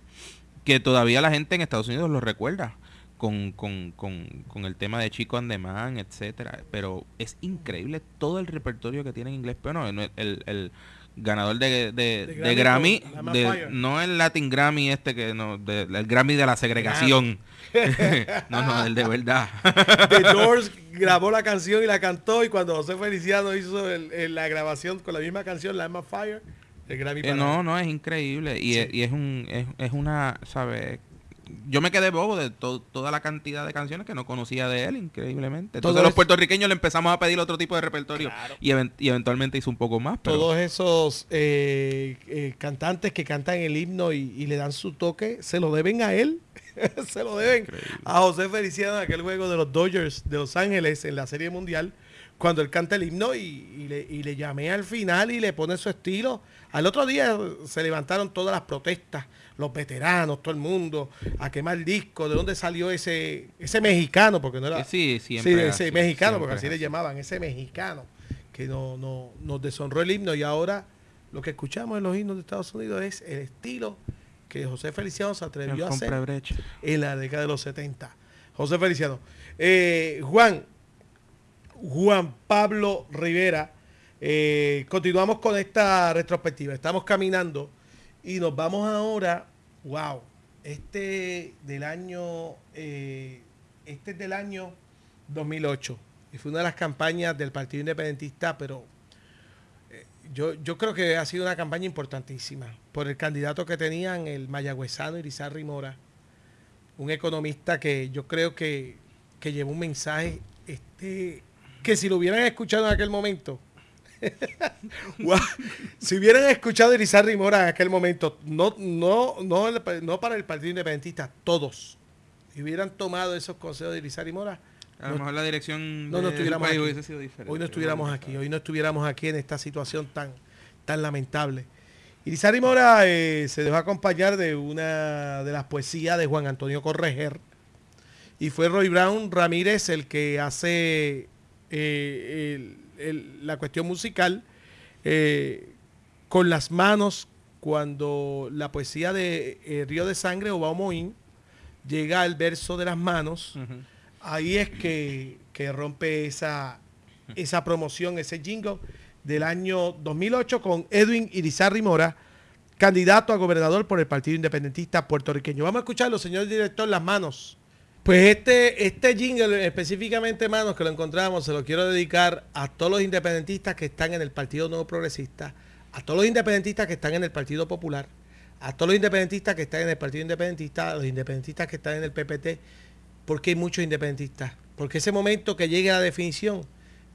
que todavía la gente en Estados Unidos lo recuerda. Con, con, con, con el tema de Chico Andemán, etcétera. Pero es increíble todo el repertorio que tiene en inglés. Pero no, el, el- el- ganador de, de, De de Grammy de- no el Latin Grammy este que no, de- el Grammy de la segregación. no, no, el de verdad. The Doors grabó la canción y la cantó y cuando José Feliciano hizo el- el- la grabación con la misma canción, La Emma Fire, el Grammy Eh, no, no, es increíble. Y, es, y es un es, es una, ¿sabes? Yo me quedé bobo de to- toda la cantidad de canciones que no conocía de él, increíblemente. Todo Entonces los puertorriqueños le empezamos a pedir otro tipo de repertorio y, even- y eventualmente hizo un poco más. Pero Todos esos eh, eh, cantantes que cantan el himno y, y le dan su toque, se lo deben a él. se lo deben a José Feliciano en aquel juego de los Dodgers de Los Ángeles en la Serie Mundial, cuando él canta el himno y, y le, y le llamé al final y le pone su estilo. Al otro día se levantaron todas las protestas, los veteranos, todo el mundo, a quemar disco, de dónde salió ese, ese mexicano, porque no era... sí, siempre. Sí, es ese así, mexicano, porque así le llamaban, ese mexicano que no, no, nos deshonró el himno y ahora lo que escuchamos en los himnos de Estados Unidos es el estilo que José Feliciano se atrevió a hacer brecha. en la década de los 70. José Feliciano. Eh, Juan, Juan Pablo Rivera, eh, continuamos con esta retrospectiva. Estamos caminando y nos vamos ahora, wow, este del año, eh, este es del año 2008 y fue una de las campañas del Partido Independentista, pero eh, yo, yo creo que ha sido una campaña importantísima por el candidato que tenían, el mayagüezano Irizarry Mora, un economista que yo creo que, que llevó un mensaje este, que si lo hubieran escuchado en aquel momento, Si hubieran escuchado a Irizarry Mora en aquel momento, no, no, no, no para el Partido Independentista, todos, y hubieran tomado esos consejos de Irizarry Mora, A lo mejor la dirección no, no del estuviéramos país hubiese sido diferente. Hoy no estuviéramos aquí, hoy no estuviéramos aquí en esta situación tan, tan lamentable. Irizarry Mora eh, se dejó acompañar de una de las poesías de Juan Antonio Correger y fue Roy Brown Ramírez el que hace eh, el- el- la cuestión musical eh, con las manos cuando la poesía de eh, Río de Sangre o Baumoín llega al verso de las manos ahí es que, que rompe esa, esa promoción, ese jingle del año 2008 con Edwin Irizarry Mora, candidato a gobernador por el Partido Independentista puertorriqueño. Vamos a escucharlo, señor director, las manos. Pues este, este jingle, específicamente manos, que lo encontramos, se lo quiero dedicar a todos los independentistas que están en el Partido Nuevo Progresista, a todos los independentistas que están en el Partido Popular, a todos los independentistas que están en el Partido Independentista, a los independentistas que están en el PPT, porque hay muchos independentistas. Porque ese momento que llegue la definición,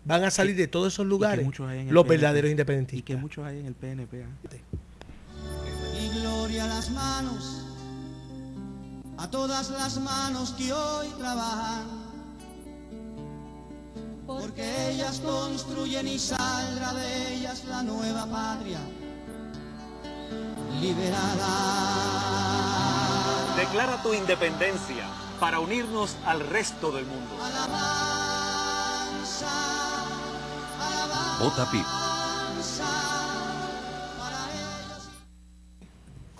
van a salir de todos esos lugares muchos hay en el los PNP. verdaderos Y independentistas. que muchos hay en el PNP. y gloria a las manos, a todas las manos que hoy trabajan, porque ellas construyen y saldrá de ellas la nueva patria liberada. Declara tu independencia para unirnos al resto del mundo. Alabanza, alabanza Vota PIB.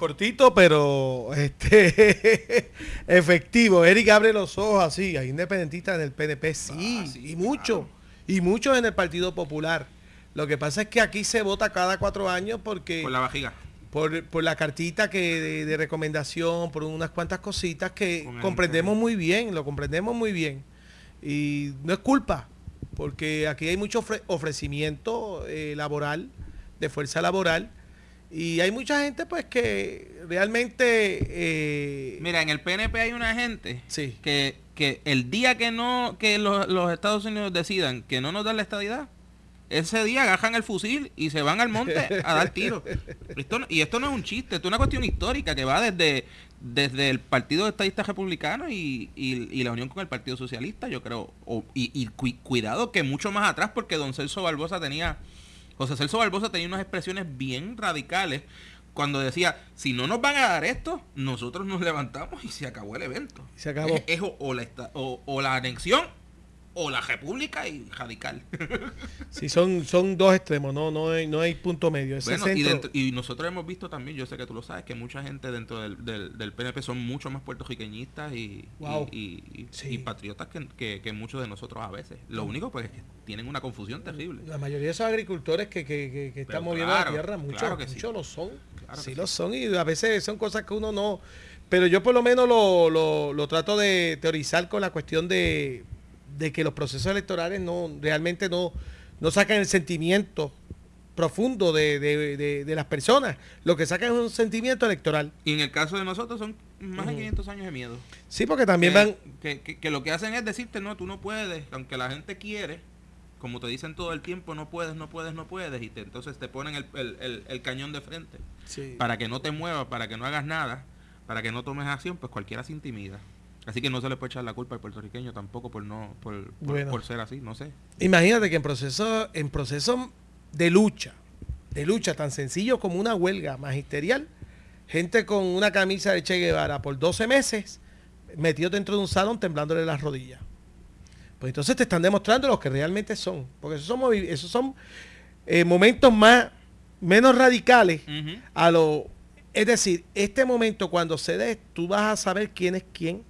Cortito, pero este efectivo. Eric abre los ojos así. Hay independentistas en el PNP, sí, Ah, sí, y muchos. Y muchos en el Partido Popular. Lo que pasa es que aquí se vota cada cuatro años porque Por la vajiga. por, por la cartita que de, de recomendación, por unas cuantas cositas que Con comprendemos muy bien, lo comprendemos muy bien. Y no es culpa, porque aquí hay mucho ofre- ofrecimiento eh, laboral, de fuerza laboral, y hay mucha gente pues que realmente... eh, Mira, en el PNP hay una gente Sí. que, que el día que no que los, los Estados Unidos decidan que no nos dan la estadidad, ese día agarran el fusil y se van al monte a dar tiros. Esto no- y esto no es un chiste, esto es una cuestión histórica que va desde, desde el Partido Estadista Republicano y, y- y la unión con el Partido Socialista, yo creo. O- y y cui- cuidado que mucho más atrás, porque don Celso Barbosa tenía, José Celso Barbosa tenía unas expresiones bien radicales cuando decía, si no nos van a dar esto, nosotros nos levantamos y se acabó el evento. Se acabó. Es, es o, o la, o la anexión o la república y radical. Sí, son, son dos extremos, no, no, hay, no hay punto medio. Ese Bueno, y, dentro- y nosotros hemos visto también, yo sé que tú lo sabes, que mucha gente dentro del, del, del PNP son mucho más puertorriqueñistas y, Wow. y, y- y- Sí. y patriotas que, que- que muchos de nosotros a veces. Lo único pues es que tienen una confusión terrible. La mayoría de esos agricultores que, que, están moviendo claro, la tierra, muchos, claro que sí. muchos lo son. Claro sí lo son y a veces son cosas que uno no... Pero yo por lo menos lo, lo- lo trato de teorizar con la cuestión de, de que los procesos electorales no realmente no, no sacan el sentimiento profundo de, de- de- de las personas. Lo que sacan es un sentimiento electoral. Y en el caso de nosotros son más de Ujú. 500 años de miedo. Sí, porque también que, van... que, que- que lo que hacen es decirte, no, tú no puedes, aunque la gente quiere, como te dicen todo el tiempo, no puedes, no puedes, no puedes, y te, entonces te ponen el, el- el- el cañón de frente. Sí. Para que no te muevas, para que no hagas nada, para que no tomes acción, pues cualquiera se intimida. Así que no se le puede echar la culpa al puertorriqueño tampoco por no por, por- Bueno. por ser así, no sé. Imagínate que en proceso, en proceso de lucha, de lucha tan sencillo como una huelga magisterial, gente con una camisa de Che Guevara por 12 meses metido dentro de un salón temblándole las rodillas. Pues entonces te están demostrando lo que realmente son. Porque esos son, esos son eh, momentos más, menos radicales a lo... Es decir, este momento cuando se dé, tú vas a saber quién es quién.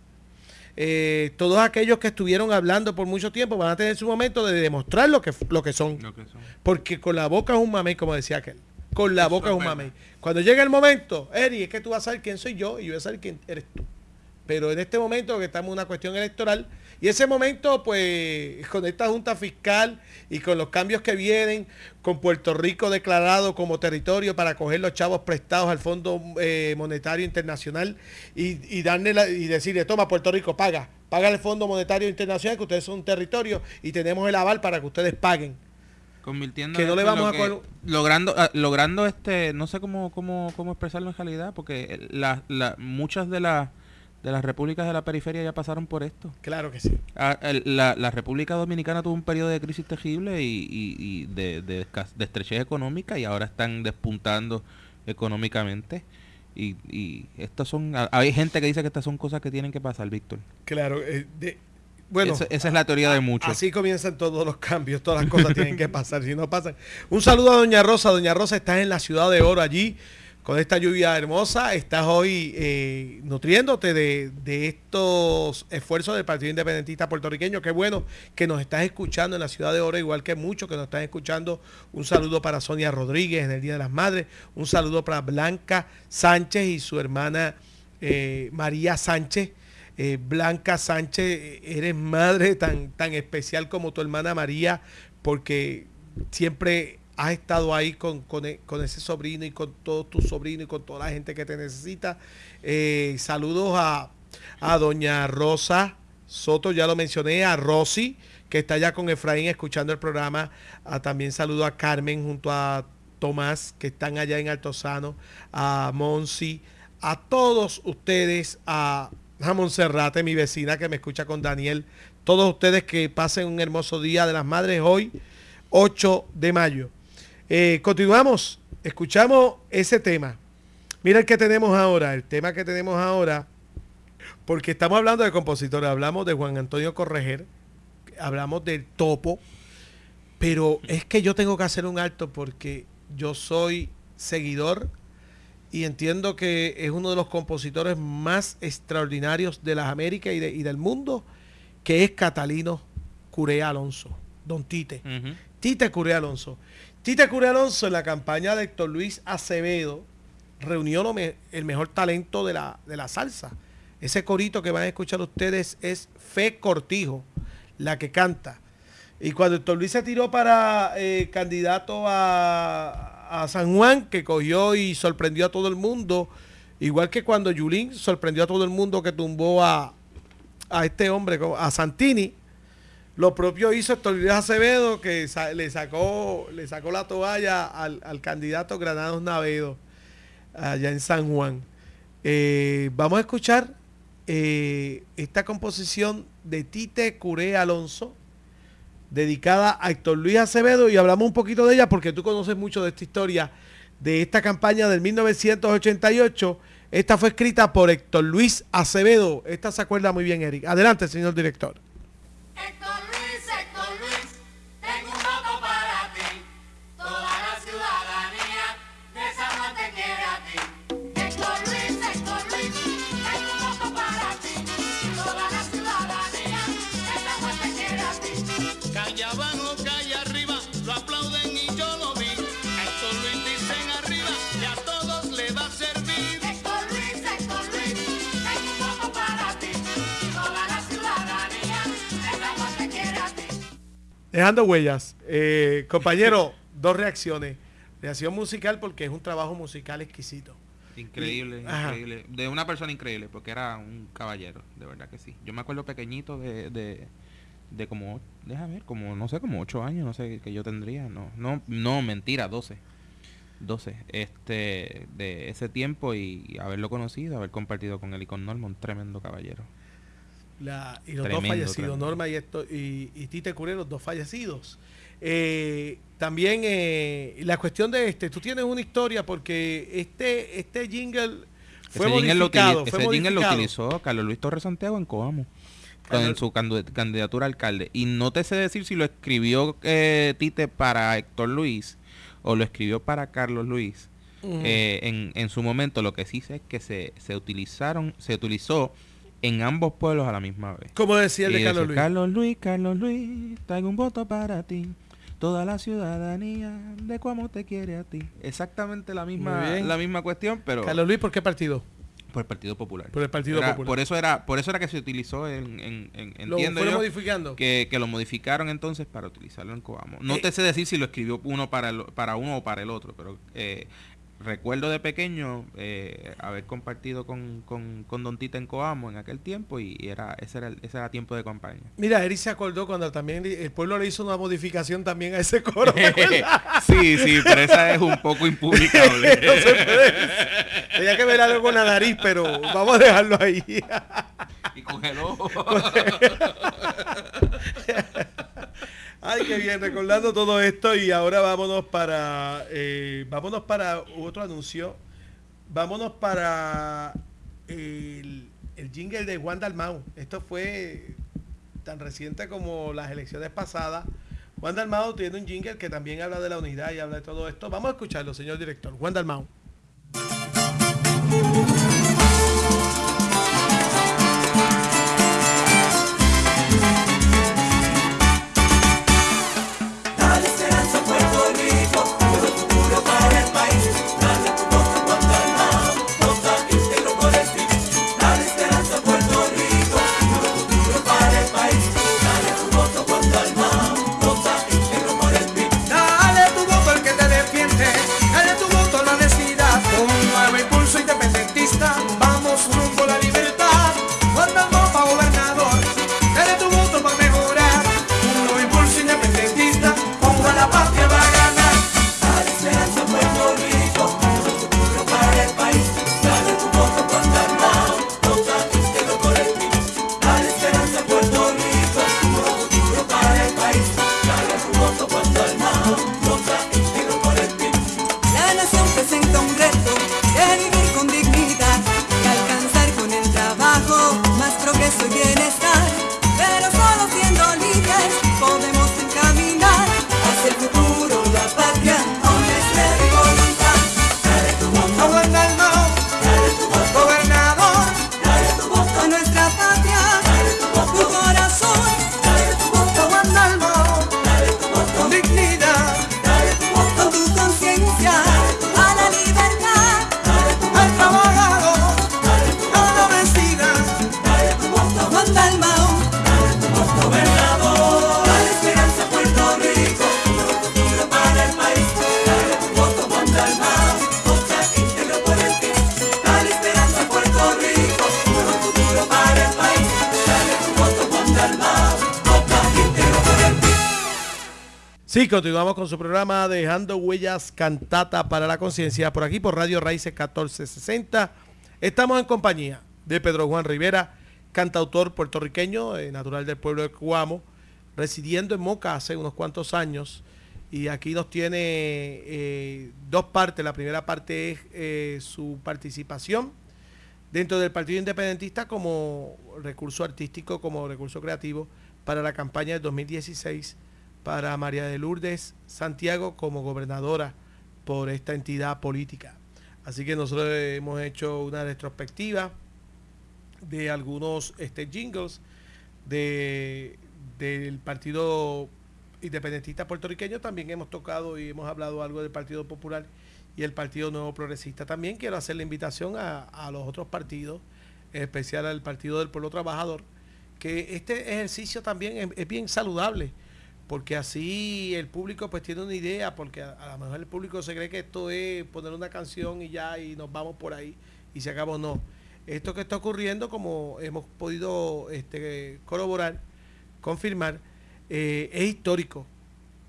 Eh, todos aquellos que estuvieron hablando por mucho tiempo van a tener su momento de demostrar lo que, lo que son. Lo que son. Porque con la boca es un mamey, como decía aquel. Con la Eso boca es un mamey. Cuando llegue el momento, Eri, es que tú vas a saber quién soy yo y yo voy a saber quién eres tú. Pero en este momento que estamos en una cuestión electoral, y ese momento, pues, con esta Junta Fiscal y con los cambios que vienen, con Puerto Rico declarado como territorio para coger los chavos prestados al Fondo eh, Monetario Internacional y, y darle la- y decirle, toma Puerto Rico, paga, paga el Fondo Monetario Internacional, que ustedes son un territorio y tenemos el aval para que ustedes paguen. convirtiendo Que no le vamos a logrando ah, logrando este no sé cómo cómo cómo expresarlo en realidad porque la, la- muchas de las de las repúblicas de la periferia ya pasaron por esto. Claro que sí. Ah, el- la, la República Dominicana tuvo un periodo de crisis terrible y, y- y de, de, estrechez económica y ahora están despuntando económicamente. Y, y estas son hay gente que dice que estas son cosas que tienen que pasar Víctor. Claro, eh, de- bueno, esa, esa es la teoría de muchos. así comienzan todos los cambios, todas las cosas tienen que pasar, si no pasan. Un saludo a Doña Rosa, Doña Rosa estás en la ciudad de Oro allí, con esta lluvia hermosa, estás hoy eh, nutriéndote de, de estos esfuerzos del Partido Independentista puertorriqueño, qué bueno que nos estás escuchando en la ciudad de Oro, igual que muchos que nos están escuchando, un saludo para Sonia Rodríguez en el Día de las Madres, un saludo para Blanca Sánchez y su hermana eh, María Sánchez. Eh, Blanca Sánchez, eres madre tan, tan especial como tu hermana María, porque siempre has estado ahí con, e- con ese sobrino y con todos tus sobrinos y con toda la gente que te necesita. Eh, saludos a, a doña Rosa Soto, ya lo mencioné, a Rosy, que está allá con Efraín escuchando el programa. Ah, también saludo a Carmen junto a Tomás, que están allá en Altozano, a Monsi, a todos ustedes, a, a Monserrate, mi vecina que me escucha con Daniel, todos ustedes que pasen un hermoso día de las madres hoy, 8 de mayo. Eh, continuamos, escuchamos ese tema. Mira el que tenemos ahora, el tema que tenemos ahora, porque estamos hablando de compositores, hablamos de Juan Antonio Correger, hablamos del topo, pero es que yo tengo que hacer un alto porque yo soy seguidor y entiendo que es uno de los compositores más extraordinarios de las Américas y, de- y del mundo, que es Catalino Curea Alonso, Don Tite. Tite Curea Alonso. Tite Curea Alonso en la campaña de Héctor Luis Acevedo reunió el mejor talento de la, de la salsa. Ese corito que van a escuchar ustedes es Fe Cortijo, la que canta. Y cuando Héctor Luis se tiró para eh, candidato a, a San Juan, que cogió y sorprendió a todo el mundo, igual que cuando Yulín sorprendió a todo el mundo que tumbó a, a este hombre, a Santini, lo propio hizo Héctor Acevedo, que le sacó, le sacó la toalla al, al candidato Granados Navedo, allá en San Juan. Eh, vamos a escuchar eh, esta composición de Tite Curé Alonso, dedicada a Héctor Luis Acevedo, y hablamos un poquito de ella porque tú conoces mucho de esta historia, de esta campaña del 1988. Esta fue escrita por Héctor Luis Acevedo. Esta se acuerda muy bien, Eric. Adelante, señor director. Dejando huellas. Eh, compañero, dos reacciones. Reacción musical porque es un trabajo musical exquisito. Increíble, Y- increíble. De una persona increíble, porque era un caballero, de verdad que sí. Yo me acuerdo pequeñito de, de, de como, déjame ver, como, no sé, como ocho años, no sé, que yo tendría. No, no, no, mentira, 12. 12. Este, de ese tiempo y haberlo conocido, haber compartido con él y con Norma, un tremendo caballero. La- y los dos fallecidos, tremendo. Norma y, esto, y, y Tite Curé, los dos fallecidos. Eh, también eh, la cuestión de este, tú tienes una historia porque este, este jingle fue ese jingle, lo, modificado, fue ese jingle lo utilizó Carlos Luis Torres Santiago en Coamo. Carlos- En su candidatura a alcalde. Y no te sé decir si lo escribió eh, Tite para Héctor Luis o lo escribió para Carlos Luis. Eh, en, en su momento lo que sí sé es que se, se utilizaron, se utilizó en ambos pueblos a la misma vez. Como decía el de Carlos Luis. Carlos Luis, Carlos Luis, traigo un voto para ti. Toda la ciudadanía de cómo te quiere a ti. Exactamente la misma, la misma cuestión, pero Carlos Luis, ¿por qué partido? por el Partido Popular. Por el Partido Era- Popular. Por eso era, por eso era que se utilizó en, en, en- Lo entiendo fueron yo, modificando. que, que lo modificaron entonces para utilizarlo en Coamo. No Eh, te sé decir si lo escribió uno para el- para uno o para el otro, pero eh, recuerdo de pequeño eh, haber compartido con, con, con Don Tita en Coamo en aquel tiempo y era ese era el- ese era tiempo de campaña. Mira, Eric se acordó cuando también el pueblo le hizo una modificación también a ese coro. sí, sí, pero esa es un poco impublicable. No se puede. Tenía que ver algo con la nariz, pero vamos a dejarlo ahí. y congeló. Ay, qué bien, recordando todo esto y ahora vámonos para, eh, vámonos para otro anuncio. Vámonos para el, el jingle de Juan Dalmau. Esto fue tan reciente como las elecciones pasadas. Juan Dalmau tiene un jingle que también habla de la unidad y habla de todo esto. Vamos a escucharlo, señor director. Juan Dalmau. Con su programa Dejando Huellas Cantata para la Conciencia, por aquí por Radio Raíces 1460. Estamos en compañía de Pedro Juan Rivera, cantautor puertorriqueño, eh, natural del pueblo de Cuamo, residiendo en Moca hace unos cuantos años. Y aquí nos tiene eh, dos partes. La primera parte es eh, su participación dentro del Partido Independentista como recurso artístico, como recurso creativo para la campaña del 2016 para María de Lourdes Santiago como gobernadora por esta entidad política. Así que nosotros hemos hecho una retrospectiva de algunos este, jingles de, del Partido Independentista Puertorriqueño. También hemos tocado y hemos hablado algo del Partido Popular y el Partido Nuevo Progresista. También quiero hacer la invitación a, los otros partidos, en especial al Partido del Pueblo Trabajador, que este ejercicio también es bien saludable, porque así el público pues tiene una idea, porque a, lo mejor el público se cree que esto es poner una canción y ya y nos vamos por ahí y se acabó, no. Esto que está ocurriendo, como hemos podido este, corroborar, confirmar, eh, es histórico,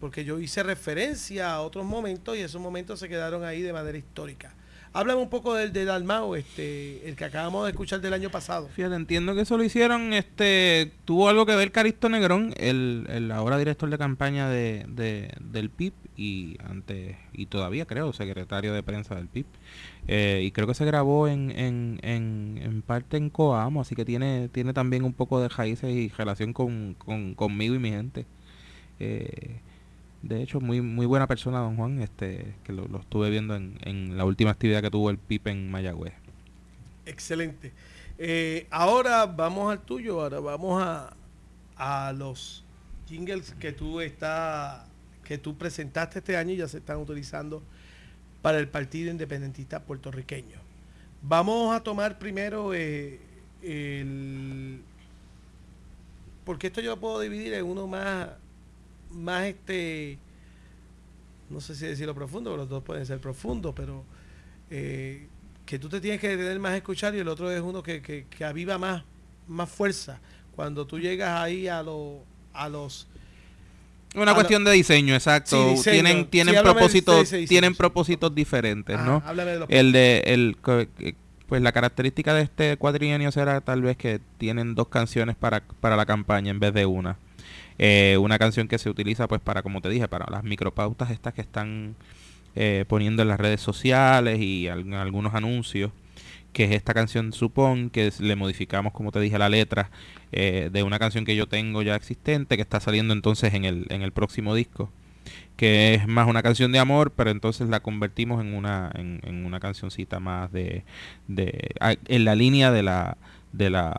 porque yo hice referencia a otros momentos y esos momentos se quedaron ahí de manera histórica. Háblame un poco del de Dalmao, este, el que acabamos de escuchar del año pasado. Fíjate, entiendo que eso lo hicieron, este, tuvo algo que ver Caristo Negrón, el, el ahora director de campaña de, de- del PIB y antes, y todavía creo, secretario de prensa del PIB. Eh, y creo que se grabó en, en, en, en parte en Coamo, así que tiene, tiene también un poco de raíces y relación con, con- conmigo y mi gente. Eh, de hecho, muy muy buena persona, don Juan, este que lo, lo estuve viendo en, en la última actividad que tuvo el PIB en Mayagüez. Excelente. Eh, ahora vamos al tuyo, ahora vamos a, a los jingles que tú está, que tú presentaste este año y ya se están utilizando para el Partido Independentista Puertorriqueño. Vamos a tomar primero eh, el porque esto yo lo puedo dividir en uno más más este no sé si decirlo profundo, pero los dos pueden ser profundos, pero eh, que tú te tienes que detener más a escuchar y el otro es uno que, que, que aviva más, más fuerza. Cuando tú llegas ahí a, lo, a los... Una a cuestión lo- de diseño, exacto. Sí, diseño. Tienen, tienen propósitos, tienen propósitos diferentes, ¿no? háblame de los El de el eh, pues la característica de este cuatrienio será tal vez que tienen dos canciones para, para la campaña en vez de una. Eh, una canción que se utiliza pues para, como te dije, para las micropautas estas que están eh, poniendo en las redes sociales y al- algunos anuncios que es esta canción Supón, que le modificamos, como te dije, la letra eh, de una canción que yo tengo ya existente, que está saliendo entonces en el, en el próximo disco, que es más una canción de amor, pero entonces la convertimos en una, en, una cancioncita más de, de en la línea de la, de la,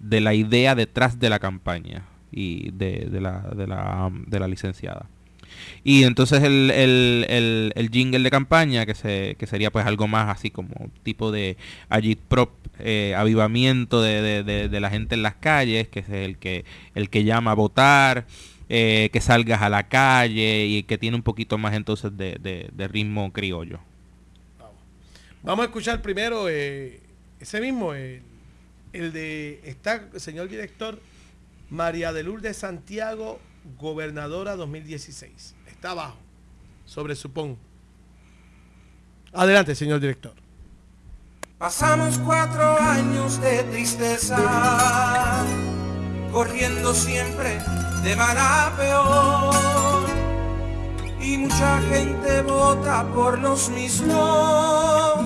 de la idea detrás de la campaña y de, de la, de la, de la licenciada. Y entonces el, el, el, el jingle de campaña, que, se, que sería pues algo más así como tipo de agitprop, eh, avivamiento de, de, de- de la gente en las calles, que es el que, el que llama a votar, eh, que salgas a la calle y que tiene un poquito más entonces de, ritmo criollo. Vamos a escuchar primero eh, ese mismo, el de, está, señor director, María de Lourdes Santiago, gobernadora 2016. Está abajo, sobre Supón. Adelante, señor director. Pasamos cuatro años de tristeza, corriendo siempre de mal a peor. Y mucha gente vota por los mismos,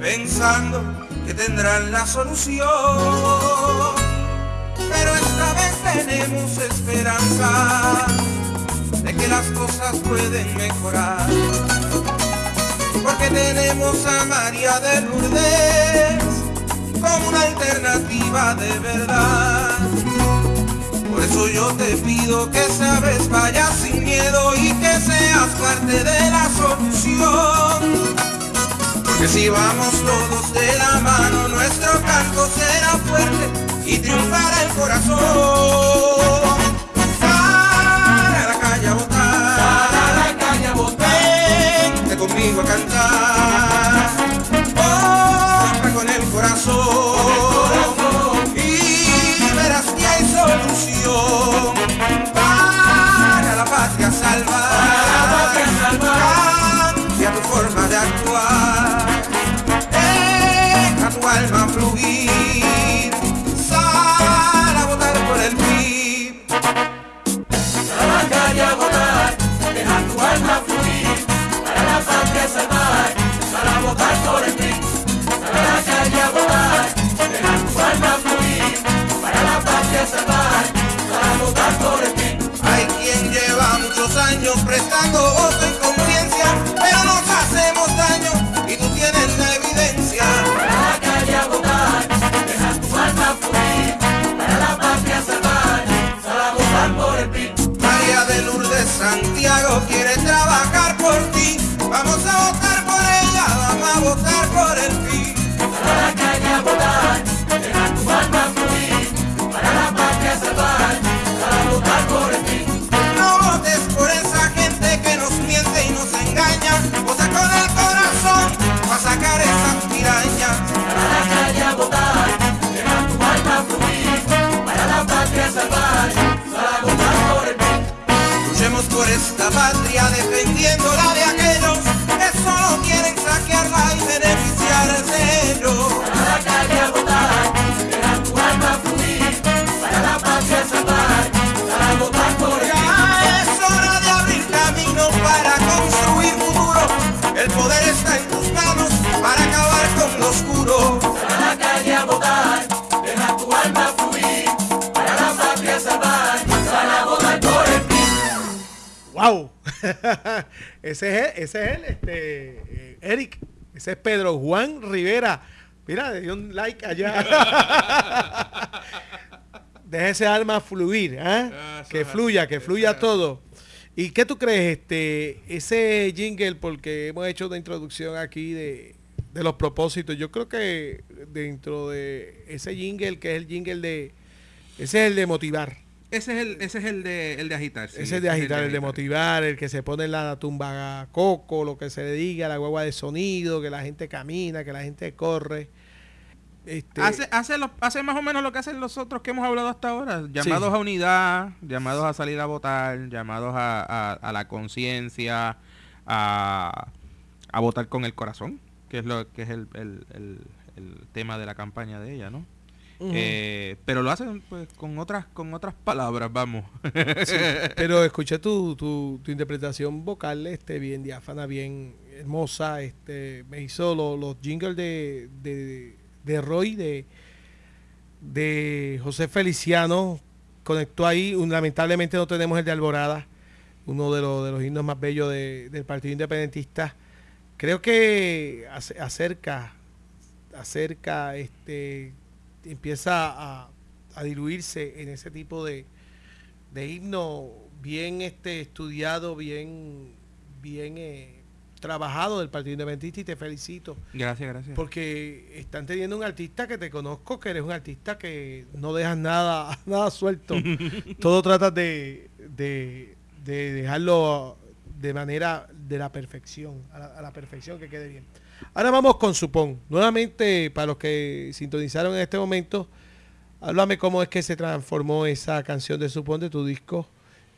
pensando que tendrán la solución. Tenemos esperanza de que las cosas pueden mejorar porque tenemos a María de Lourdes como una alternativa de verdad. Por eso yo te pido que vez vayas sin miedo y que seas parte de la solución. Porque si vamos todos de la mano, nuestro canto será fuerte años prestando voto y conciencia, pero nos hacemos daño y tú tienes la evidencia. Para la calle a votar, deja tu alma fluir, para la patria salvar, sal a votar por el PIB. María de Lourdes Santiago salvaje, salgo por el bien. Luchemos por esta patria de ese es él, ese es él, este, eh, Eric. Ese es Pedro Juan Rivera. Mira, le dio un like allá. Deja ese alma fluir, ¿ah? Ah, que fluya, que fluya todo. ¿Y qué tú crees, este, ese jingle, porque hemos hecho una introducción aquí de, de los propósitos? Yo creo que dentro de ese jingle, que es el jingle de, ese es el de motivar. Ese es el, ese es el de, el de agitar. sí, ese es de agitar, el de motivar, el que se pone en la tumba coco, lo que se le diga, la guagua de sonido, que la gente camina, que la gente corre. Este, Hace, hace, lo- hace más o menos lo que hacen los otros que hemos hablado hasta ahora. Llamados a unidad, llamados a salir a votar, llamados a, a- a la conciencia, a, a votar con el corazón, que es lo que es el, el- el- el tema de la campaña de ella, ¿no? Eh, pero lo hacen pues con otras con otras palabras, vamos. Sí, pero escuché tu, tu, tu interpretación vocal este bien diáfana, bien hermosa. Este me hizo lo- los jingles de, de, de Roy, de, de José Feliciano. Conectó ahí. Un- lamentablemente no tenemos el de Alborada, uno de los, de los himnos más bellos de- del Partido Independentista. Creo que ace- acerca, acerca, este, empieza a, a diluirse en ese tipo de, de himno bien este estudiado, bien, bien eh, trabajado del Partido Independentista y te felicito. Gracias, gracias. Porque están teniendo un artista que te conozco, que eres un artista que no dejas nada, nada suelto. Todo tratas de, de, de dejarlo de manera de la perfección, a la, a la perfección que quede bien. Ahora vamos con Supón. Nuevamente, para los que sintonizaron en este momento, háblame cómo es que se transformó esa canción de Supón de tu disco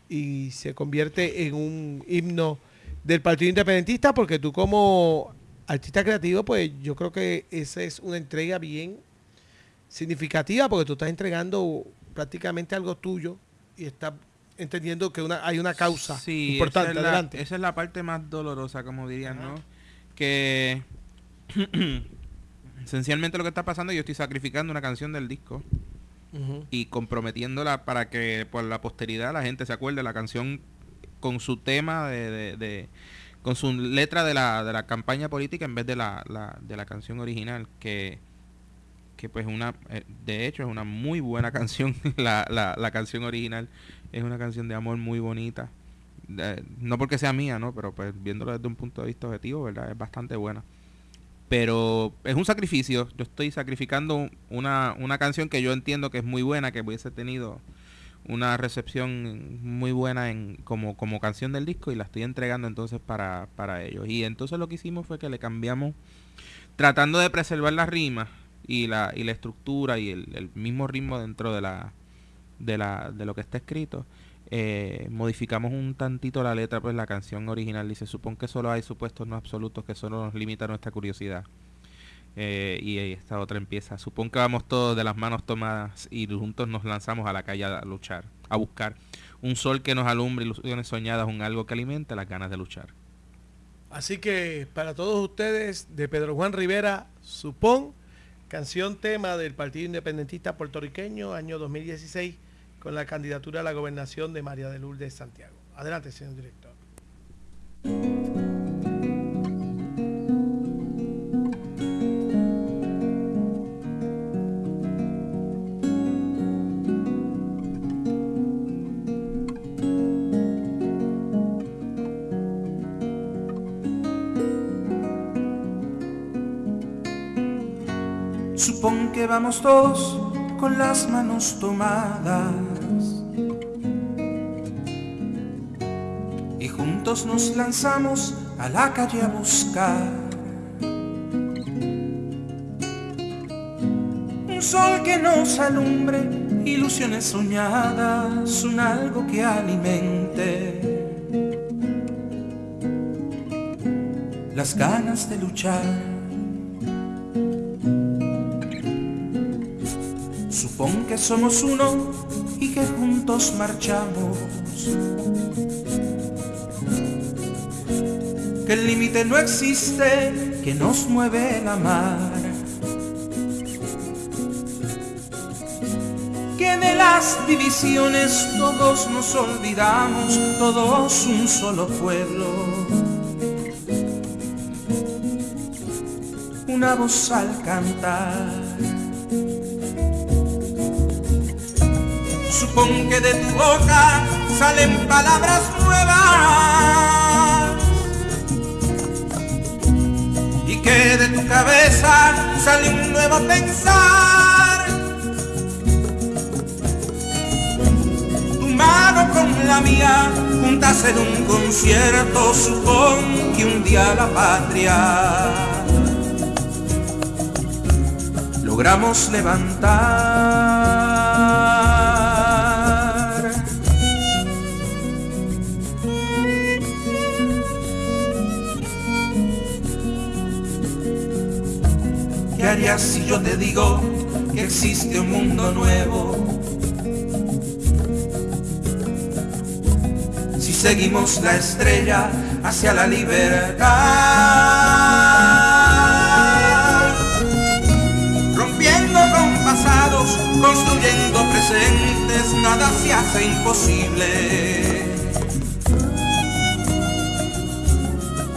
y se convierte en un himno del Partido Independentista, porque tú como artista creativo, pues yo creo que esa es una entrega bien significativa, porque tú estás entregando prácticamente algo tuyo y estás entendiendo que una, hay una causa Sí, importante. Esa es, la, Adelante. esa es la parte más dolorosa, como dirían, ¿no? Que esencialmente lo que está pasando, yo estoy sacrificando una canción del disco Ujú. y comprometiéndola para que por la posteridad la gente se acuerde la canción con su tema de, de- de- con su letra de la, de la campaña política en vez de la, la- de la canción original que que pues una eh, de hecho es una muy buena canción la, la, la canción original es una canción de amor muy bonita No porque sea mía no pero pues viéndolo desde un punto de vista objetivo verdad es bastante buena pero es un sacrificio. Yo estoy sacrificando una, una canción que yo entiendo que es muy buena, que hubiese tenido una recepción muy buena en como, como canción del disco y la estoy entregando entonces para, para ellos. Y entonces lo que hicimos fue que le cambiamos, tratando de preservar la rima y la, y la estructura y el, el mismo ritmo dentro de la, de la de lo que está escrito. Eh, modificamos un tantito la letra, pues la canción original dice, supón que solo hay supuestos no absolutos que solo nos limita nuestra curiosidad. Eh, y esta otra empieza, supón que vamos todos de las manos tomadas y juntos nos lanzamos a la calle a luchar, a buscar un sol que nos alumbre, ilusiones soñadas, un algo que alimente las ganas de luchar. Así que para todos ustedes, de Pedro Juan Rivera, Supón, canción tema del Partido Independentista Puertorriqueño, año 2016, con la candidatura a la gobernación de María de Lourdes Santiago. Adelante, señor director. Supón que vamos todos con las manos tomadas juntos nos lanzamos a la calle a buscar un sol que nos alumbre, ilusiones soñadas, un algo que alimente las ganas de luchar. Supón que somos uno y que juntos marchamos. Que el límite no existe, que nos mueve la mar. que de las divisiones todos nos olvidamos, todos un solo pueblo. Una voz al cantar. Supón que de tu boca salen palabras nuevas de tu cabeza sale un nuevo pensar. Tu mano con la mía, juntas en un concierto, supón que un día la patria logramos levantar. Si yo te digo que existe un mundo nuevo? Si seguimos la estrella hacia la libertad, rompiendo con pasados, construyendo presentes, nada se hace imposible.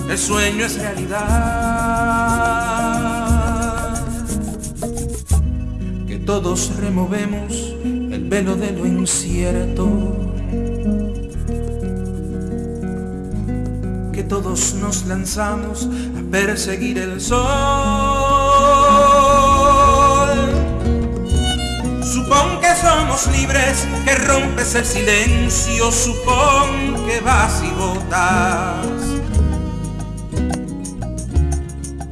El sueño es realidad. Todos removemos el velo de lo incierto. Que todos nos lanzamos a perseguir el sol. Supón que somos libres, que rompes el silencio, supón que vas y votas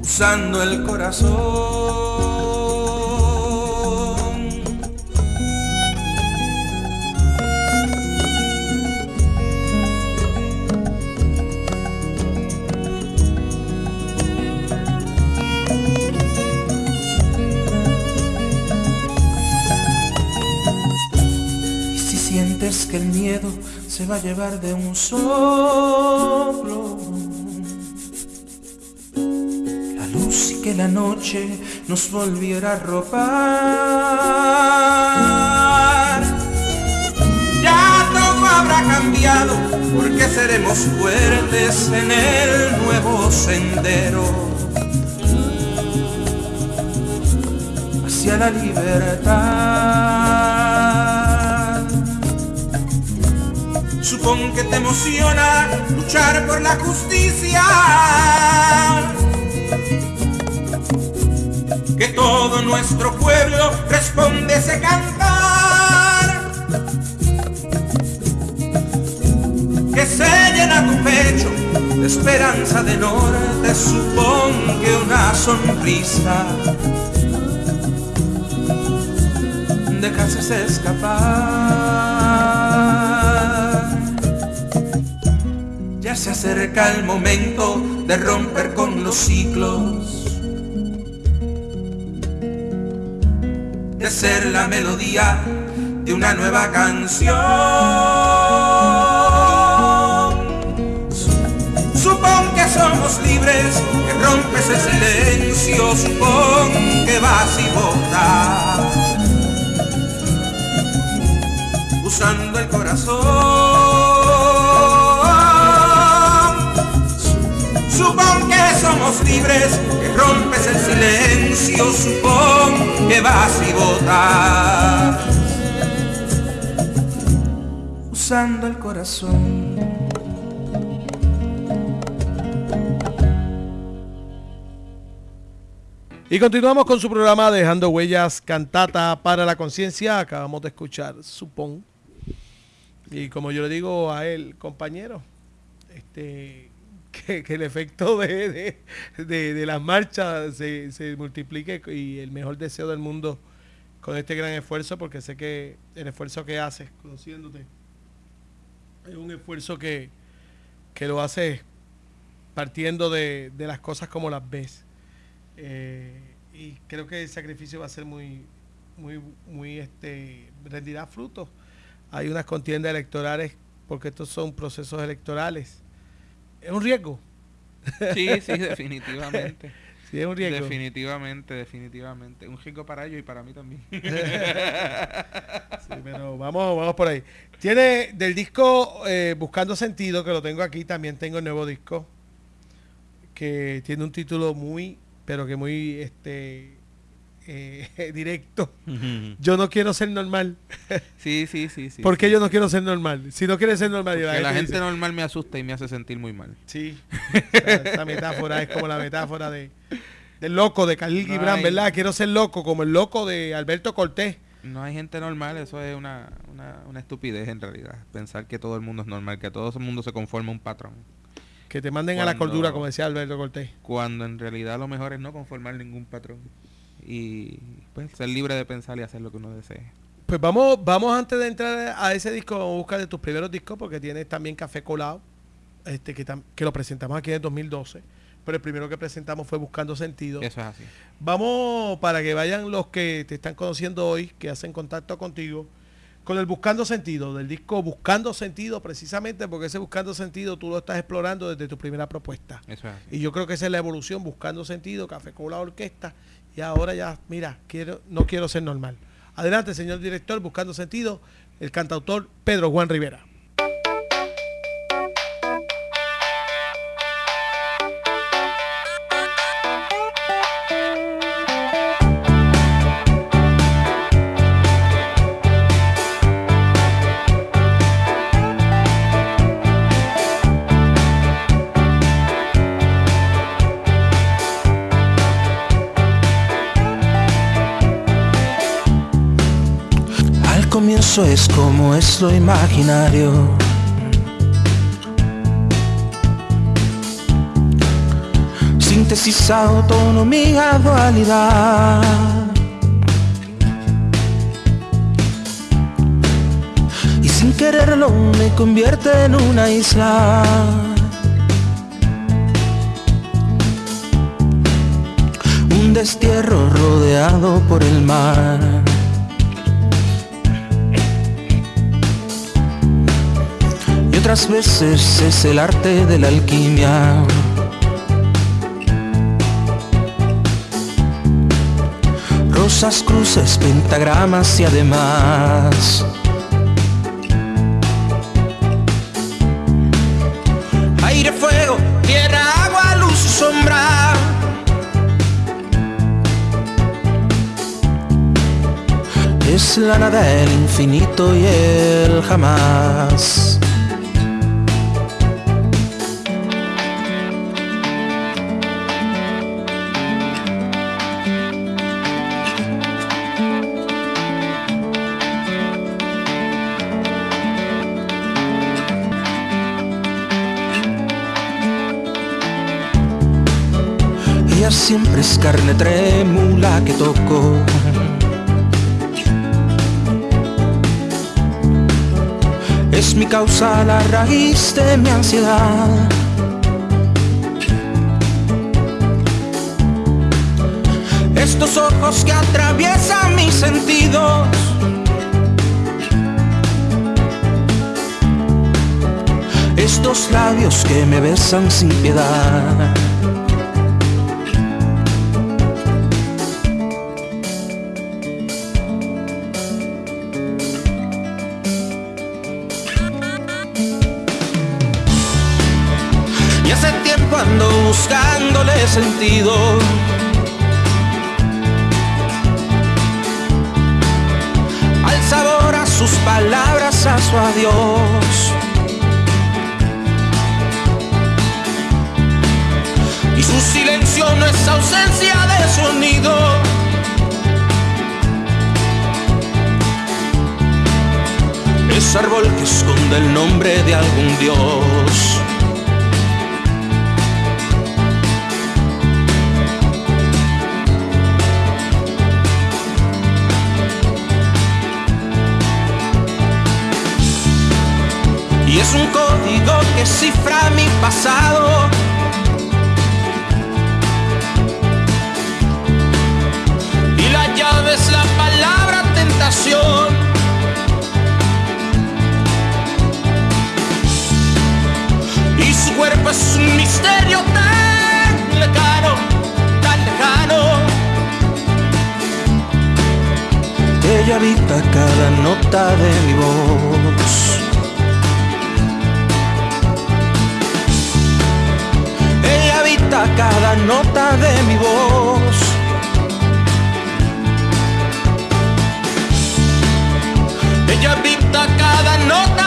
usando el corazón. Que el miedo se va a llevar de un soplo, la luz y que la noche nos volviera a ropar. Ya todo habrá cambiado porque seremos fuertes en el nuevo sendero hacia la libertad. Supón que te emociona luchar por la justicia que todo nuestro pueblo responde ese cantar. Que se llena tu pecho de esperanza de norte, supón que una sonrisa dejas escapar. Se acerca el momento de romper con los ciclos de ser la melodía de una nueva canción. Supón que somos libres, que rompes el silencio, supón que vas y votas, usando el corazón. Somos libres, que rompes el silencio, supón que vas y votas, usando el corazón. Y continuamos con su programa Dejando Huellas Cantata para la Conciencia. Acabamos de escuchar Supón. Y como yo le digo a él, compañero, este, que, el efecto de, de, las marchas se, se multiplique y el mejor deseo del mundo con este gran esfuerzo, porque sé que el esfuerzo que haces, conociéndote, es un esfuerzo que, que lo haces partiendo de, de las cosas como las ves. Eh, y creo que el sacrificio va a ser muy, muy, muy, este, rendirá frutos. Hay unas contiendas electorales, porque estos son procesos electorales. Es un riesgo. Sí, sí, definitivamente. Sí, es un riesgo. Definitivamente, definitivamente. Un riesgo para ellos y para mí también. Sí, pero vamos, vamos por ahí. Tiene del disco eh, Buscando Sentido, que lo tengo aquí, también tengo el nuevo disco, que tiene un título muy, pero que muy este eh, directo. Yo no quiero ser normal. sí, sí, sí, sí. ¿Por qué sí, yo no quiero ser normal? Si no quieres ser normal, Porque la gente dice- normal me asusta y me hace sentir muy mal. Sí. Esa, esa metáfora es como la metáfora de del loco de Khalil No Gibran, hay- ¿verdad? Quiero ser loco, como el loco de Alberto Cortés. No hay gente normal, eso es una, una, una estupidez en realidad. Pensar que todo el mundo es normal, que todo el mundo se conforma a un patrón. Que te manden a la cordura, como decía Alberto Cortés. Cuando en realidad lo mejor es no conformar ningún patrón. Y pues ser libre de pensar y hacer lo que uno desee. Pues vamos, vamos antes de entrar a ese disco, vamos a buscar de tus primeros discos, porque tienes también Café Colado, este, que, tam- que lo presentamos aquí en el 2012. Pero el primero que presentamos fue Buscando Sentido. Eso es así. Vamos para que vayan los que te están conociendo hoy, que hacen contacto contigo, con el Buscando Sentido, del disco Buscando Sentido, precisamente porque ese Buscando Sentido tú lo estás explorando desde tu primera propuesta. Eso es así. Y yo creo que esa es la evolución, Buscando Sentido, Café con la Orquesta, y ahora ya, mira, quiero, no quiero ser normal. Adelante, señor director, Buscando Sentido, el cantautor Pedro Juan Rivera. Comienzo es como es lo imaginario. Síntesis, autonomía, dualidad. Y sin quererlo me convierte en una isla. Un destierro rodeado por el mar. Otras veces es el arte de la alquimia. Rosas, cruces, pentagramas y además aire, fuego, tierra, agua, luz sombra. Es la nada, el infinito y el jamás. Siempre es carne trémula que toco. Es mi causa, la raíz de mi ansiedad. Estos ojos que atraviesan mis sentidos. Estos labios que me besan sin piedad. Sentido. Al sabor a sus palabras, a su adiós. Y su silencio no es ausencia de sonido. Es árbol que esconde el nombre de algún dios. es un código que cifra mi pasado. Y la llave es la palabra tentación. Y su cuerpo es un misterio tan lejano, tan lejano. Ella habita cada nota de mi voz. Cada nota de mi voz. Ella habita cada nota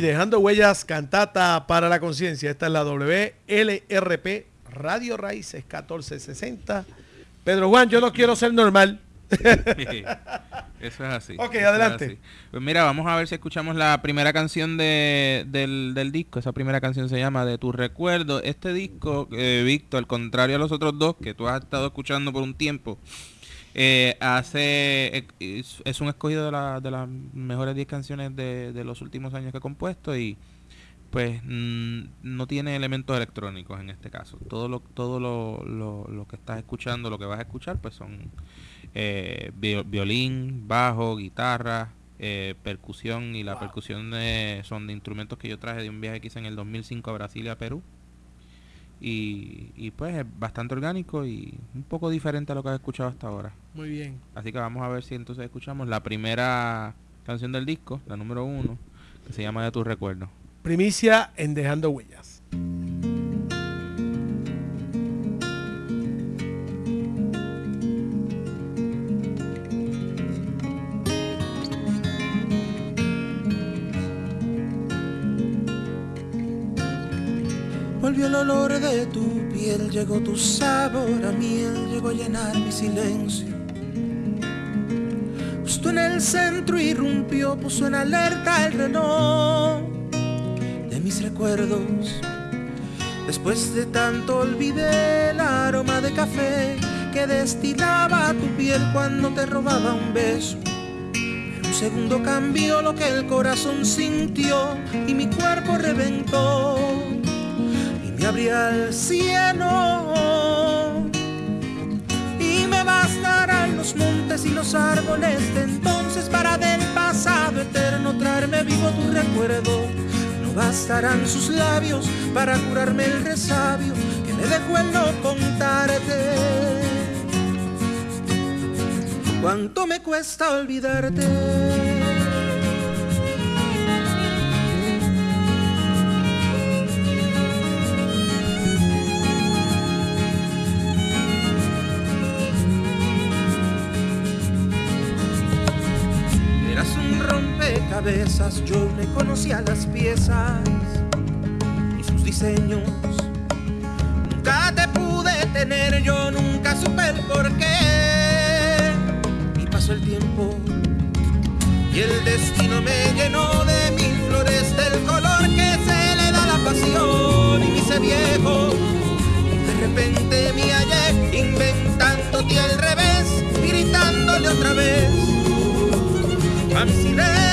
Dejando huellas, cantata para la conciencia. Esta es la WLRP Radio Raíces 1460. Pedro Juan, yo no quiero ser normal. Eso es así. Ok, adelante. así. Pues mira, vamos a ver si escuchamos la primera canción de, del, del disco. Esa primera canción se llama De tu recuerdo. Este disco, eh, Víctor, al contrario a los otros dos que tú has estado escuchando por un tiempo, eh, hace eh, es, es un escogido de, la- de las mejores 10 canciones de, de los últimos años que he compuesto y pues mm, no tiene elementos electrónicos en este caso. Todo lo, todo lo, lo- lo que estás escuchando, lo que vas a escuchar, pues son eh, vi- violín, bajo, guitarra, eh, percusión y la percusión eh, son de instrumentos que yo traje de un viaje que hice en el 2005 a Brasil y a Perú. Y, y pues es bastante orgánico y un poco diferente a lo que has escuchado hasta ahora. Muy bien. Así que vamos a ver si entonces escuchamos la primera canción del disco, la número uno, que se llama De tu recuerdo. Primicia en Dejando Huellas. El olor de tu piel, llegó tu sabor a miel, llegó a llenar mi silencio. Justo en el centro irrumpió, puso en alerta el reloj de mis recuerdos. Después de tanto olvidé el aroma de café que destilaba tu piel cuando te robaba un beso. Pero un segundo cambió lo que el corazón sintió y mi cuerpo reventó y me abría al cielo y me bastarán los montes y los árboles de entonces para del pasado eterno traerme vivo tu recuerdo. No bastarán sus labios para curarme el resabio que me dejó el no contarte. Cuánto me cuesta olvidarte yo me conocía las piezas y sus diseños. Nunca te pude tener, yo nunca supe el porqué. Y pasó el tiempo y el destino me llenó de mil flores del color que se le da la pasión y me hice viejo. De repente me hallé inventándote al revés gritándole otra vez mi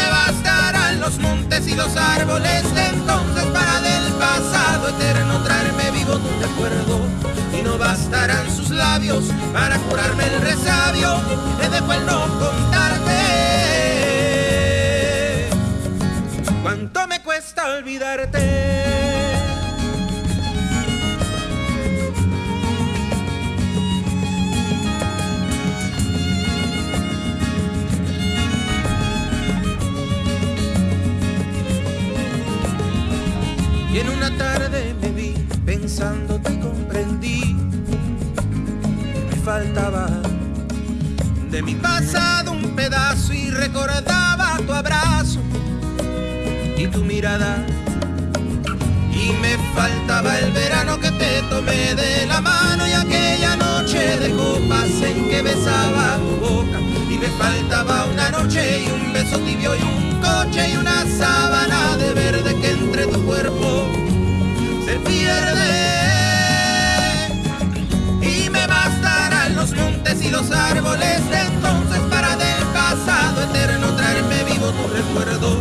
me bastarán los montes y los árboles de entonces para del pasado eterno traerme vivo tu recuerdo. Y no bastarán sus labios para curarme el resabio me dejó el no contarte. Cuánto me cuesta olvidarte en una tarde me vi pensando te comprendí. Me faltaba de mi pasado un pedazo y recordaba tu abrazo y tu mirada. Y me faltaba el verano que te tomé de la mano y aquel aquella noche de copas en que besaba tu boca y me faltaba una noche y un beso tibio y un coche y una sábana de verde que entre tu cuerpo se pierde. Y me bastarán los montes y los árboles de entonces para del pasado eterno traerme vivo tu recuerdo.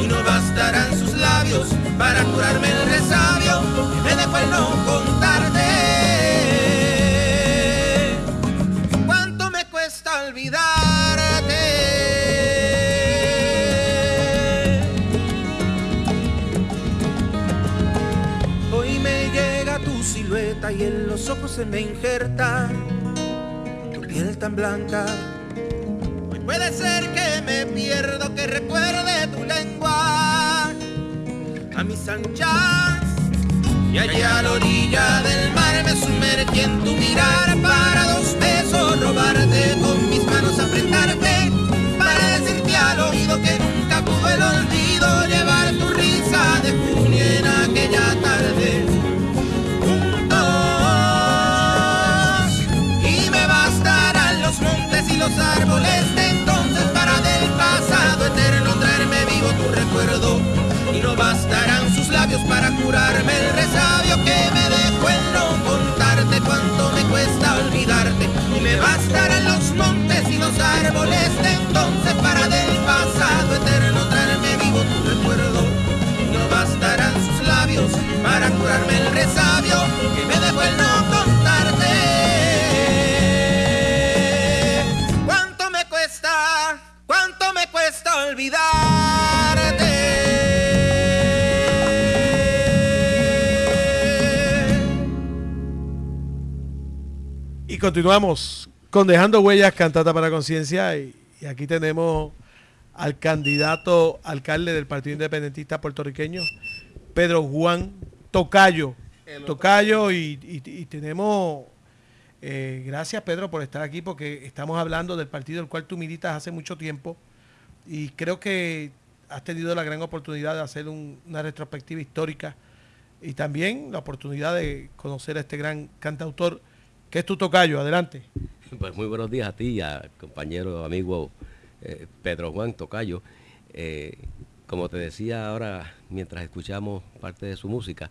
Y no bastarán sus labios para curarme el resabio. Que me dejó el no contarte se me injerta tu piel tan blanca. Hoy puede ser que me pierdo, que recuerde tu lengua a mis anchas. Y allá a la orilla del mar me sumergí en tu mirar para dos besos robarte con mis manos apretarte para decirte al oído que nunca pudo el olvido llevar tu risa de junio en aquella tarde los árboles de entonces para del pasado eterno traerme vivo tu recuerdo. Y no bastarán sus labios para curarme el resabio que me dejó el no contarte cuánto me cuesta olvidarte. Y me bastarán los montes y los árboles de entonces para del pasado eterno traerme vivo tu recuerdo. Y no bastarán sus labios para curarme el resabio que me dejó el no contarte olvidarte Y continuamos con Dejando Huellas, Cantata para Conciencia. Y, y aquí tenemos al candidato alcalde del Partido Independentista puertorriqueño, Pedro Juan Tocayo. Tocayo y, y- y tenemos, eh, gracias Pedro por estar aquí porque estamos hablando del partido del cual tú militas hace mucho tiempo y creo que has tenido la gran oportunidad de hacer un- una retrospectiva histórica y también la oportunidad de conocer a este gran cantautor que es tu tocayo. Adelante. Pues muy buenos días a ti y a compañero, amigo eh, Pedro Juan Tocayo. Eh, como te decía ahora, mientras escuchamos parte de su música,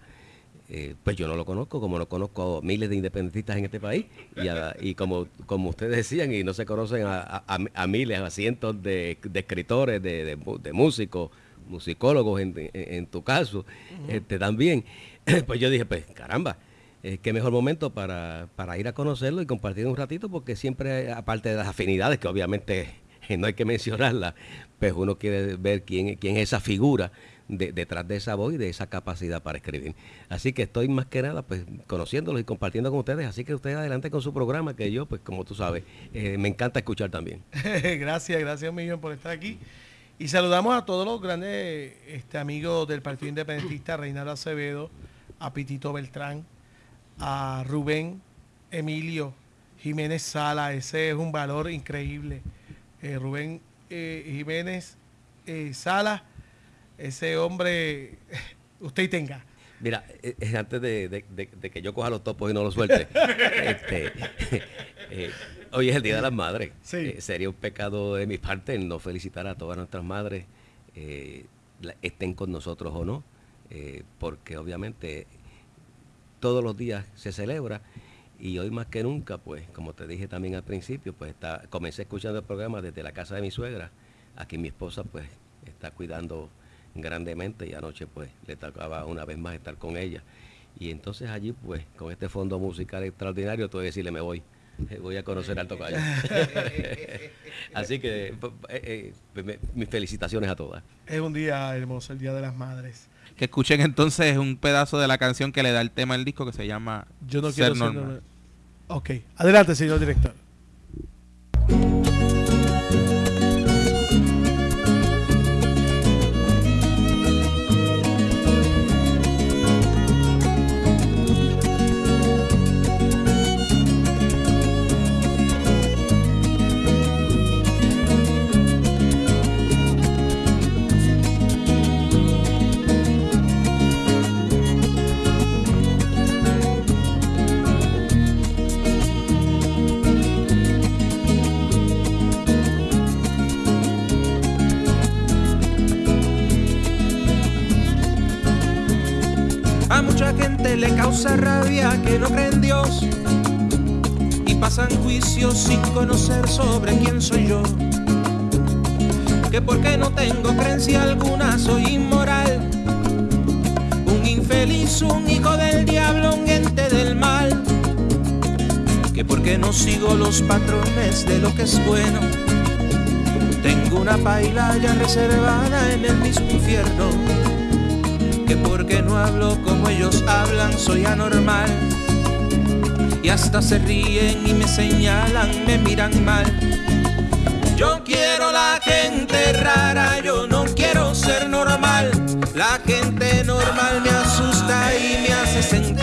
eh, pues yo no lo conozco, como no conozco a miles de independentistas en este país. Y, a- y como, como ustedes decían, y no se conocen a, a- miles, a cientos de, de escritores, de, de músicos, musicólogos en, en- en tu caso, este, también. Pues yo dije, pues caramba, eh, qué mejor momento para, para ir a conocerlo y compartir un ratito, porque siempre, aparte de las afinidades, que obviamente no hay que mencionarlas, pues uno quiere ver quién, quién es esa figura de- detrás de esa voz y de esa capacidad para escribir. Así que estoy más que nada pues conociéndolos y compartiendo con ustedes, así que ustedes adelante con su programa, que yo, pues como tú sabes, eh, me encanta escuchar también. gracias, gracias millón por estar aquí. Y saludamos a todos los grandes este, amigos del Partido Independentista, Reinaldo Acevedo, a Pitito Beltrán, a Rubén Emilio Jiménez Sala, ese es un valor increíble. Eh, Rubén eh, Jiménez Sala, ese hombre, usted y tenga. Mira, eh, antes de, de- de- de que yo coja los topos y no los suelte, este, eh, hoy es el Día de las Madres. Sí. Eh, sería un pecado de mi parte no felicitar a todas nuestras madres, eh, la- estén con nosotros o no, porque obviamente todos los días se celebra y hoy más que nunca, pues como te dije también al principio, pues está, comencé escuchando el programa desde la casa de mi suegra, aquí mi esposa pues está cuidando grandemente y anoche pues le tocaba una vez más estar con ella. Y entonces allí pues con este fondo musical extraordinario, tuve que decirle me voy. eh, Voy a conocer al tocayo. Así que eh, eh, me- mis felicitaciones a todas. Es un día hermoso, el Día de las Madres. Que escuchen entonces un pedazo de la canción que le da el tema al disco que se llama Yo no Ser quiero ser Normal. normal. Ok, adelante, señor director. Sigo los patrones de lo que es bueno, tengo una paila ya reservada en el mismo infierno que porque no hablo como ellos hablan soy anormal. Y hasta se ríen y me señalan, me miran mal. Yo quiero la gente rara, yo no quiero ser normal. La gente normal me asusta y me hace sentir.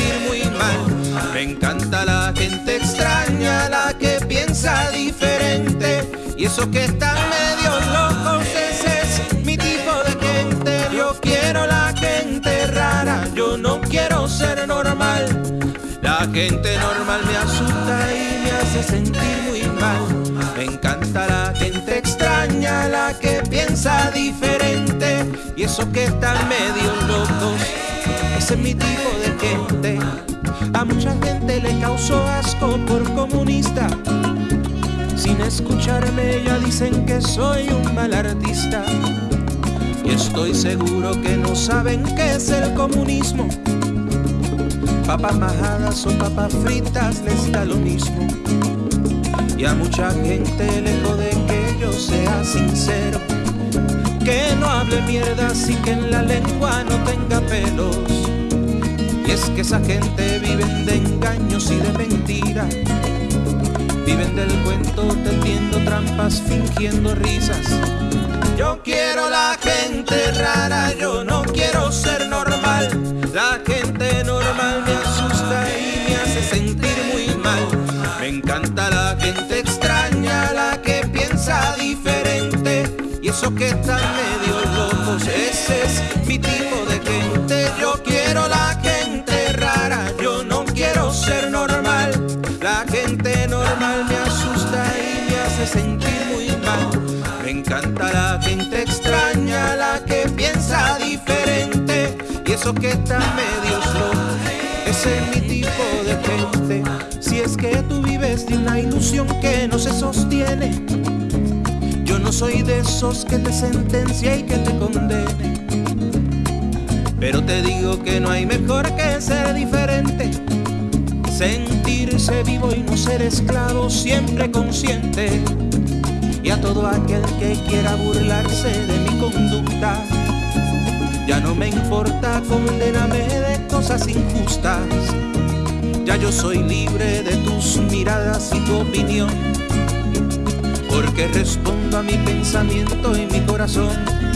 Me encanta la gente extraña, la que piensa diferente. Y eso que están medio locos, ese es mi tipo de gente. Yo quiero la gente rara, yo no quiero ser normal. La gente normal me asusta y me hace sentir muy mal. Me encanta la gente extraña, la que piensa diferente. Y eso que están medio locos, ese es mi tipo de gente. A mucha gente le causó asco por comunista. Sin escucharme ya dicen que soy un mal artista. Y estoy seguro que no saben qué es el comunismo. Papas majadas o papas fritas les da lo mismo. Y a mucha gente le jode que yo sea sincero. Que no hable mierda así que en la lengua no tenga pelos. Y es que esa gente viven de engaños y de mentiras. Viven del cuento tendiendo trampas, fingiendo risas. Yo quiero la gente rara, yo no quiero ser normal. La gente normal me asusta y me hace sentir muy mal. Me encanta la gente extraña, la que piensa diferente. Y eso que están medio locos, ese es mi tipo de ser normal. La gente normal me asusta y me hace sentir muy mal. Me encanta la gente extraña, la que piensa diferente. Y eso que están medios locos, ese es mi tipo de gente. Si es que tú vives de una ilusión que no se sostiene, yo no soy de esos que te sentencia y que te condene. Pero te digo que no hay mejor que ser diferente. Sentirse vivo y no ser esclavo, siempre consciente. Y a todo aquel que quiera burlarse de mi conducta, ya no me importa, condéname de cosas injustas. Ya yo soy libre de tus miradas y tu opinión, porque respondo a mi pensamiento y mi corazón.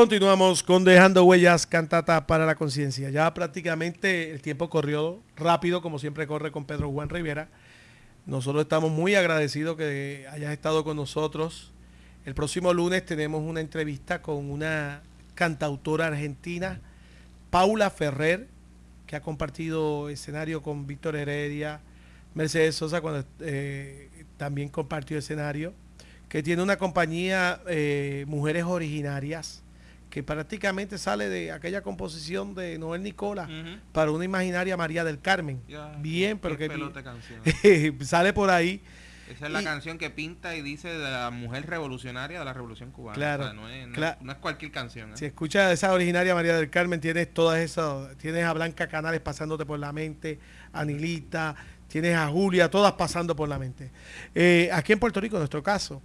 Continuamos con Dejando Huellas, cantata para la conciencia. Ya prácticamente el tiempo corrió rápido, como siempre corre con Pedro Juan Rivera. Nosotros estamos muy agradecidos que hayas estado con nosotros. El próximo lunes tenemos una entrevista con una cantautora argentina, Paula Ferrer, que ha compartido escenario con Víctor Heredia, Mercedes Sosa, cuando eh, también compartió escenario, que tiene una compañía eh, Mujeres Originarias, que prácticamente sale de aquella composición de Noel Nicola para una imaginaria María del Carmen. Ya, bien, pero que sale por ahí. Esa es la canción que pinta y dice de la mujer revolucionaria de la revolución cubana. Claro, O sea, no, es, no, cla- no es cualquier canción. ¿eh? Si escuchas esa originaria María del Carmen, tienes todas esas, tienes a Blanca Canales pasándote por la mente, a Nilita, tienes a Julia, todas pasando por la mente. Eh, aquí en Puerto Rico, en nuestro caso.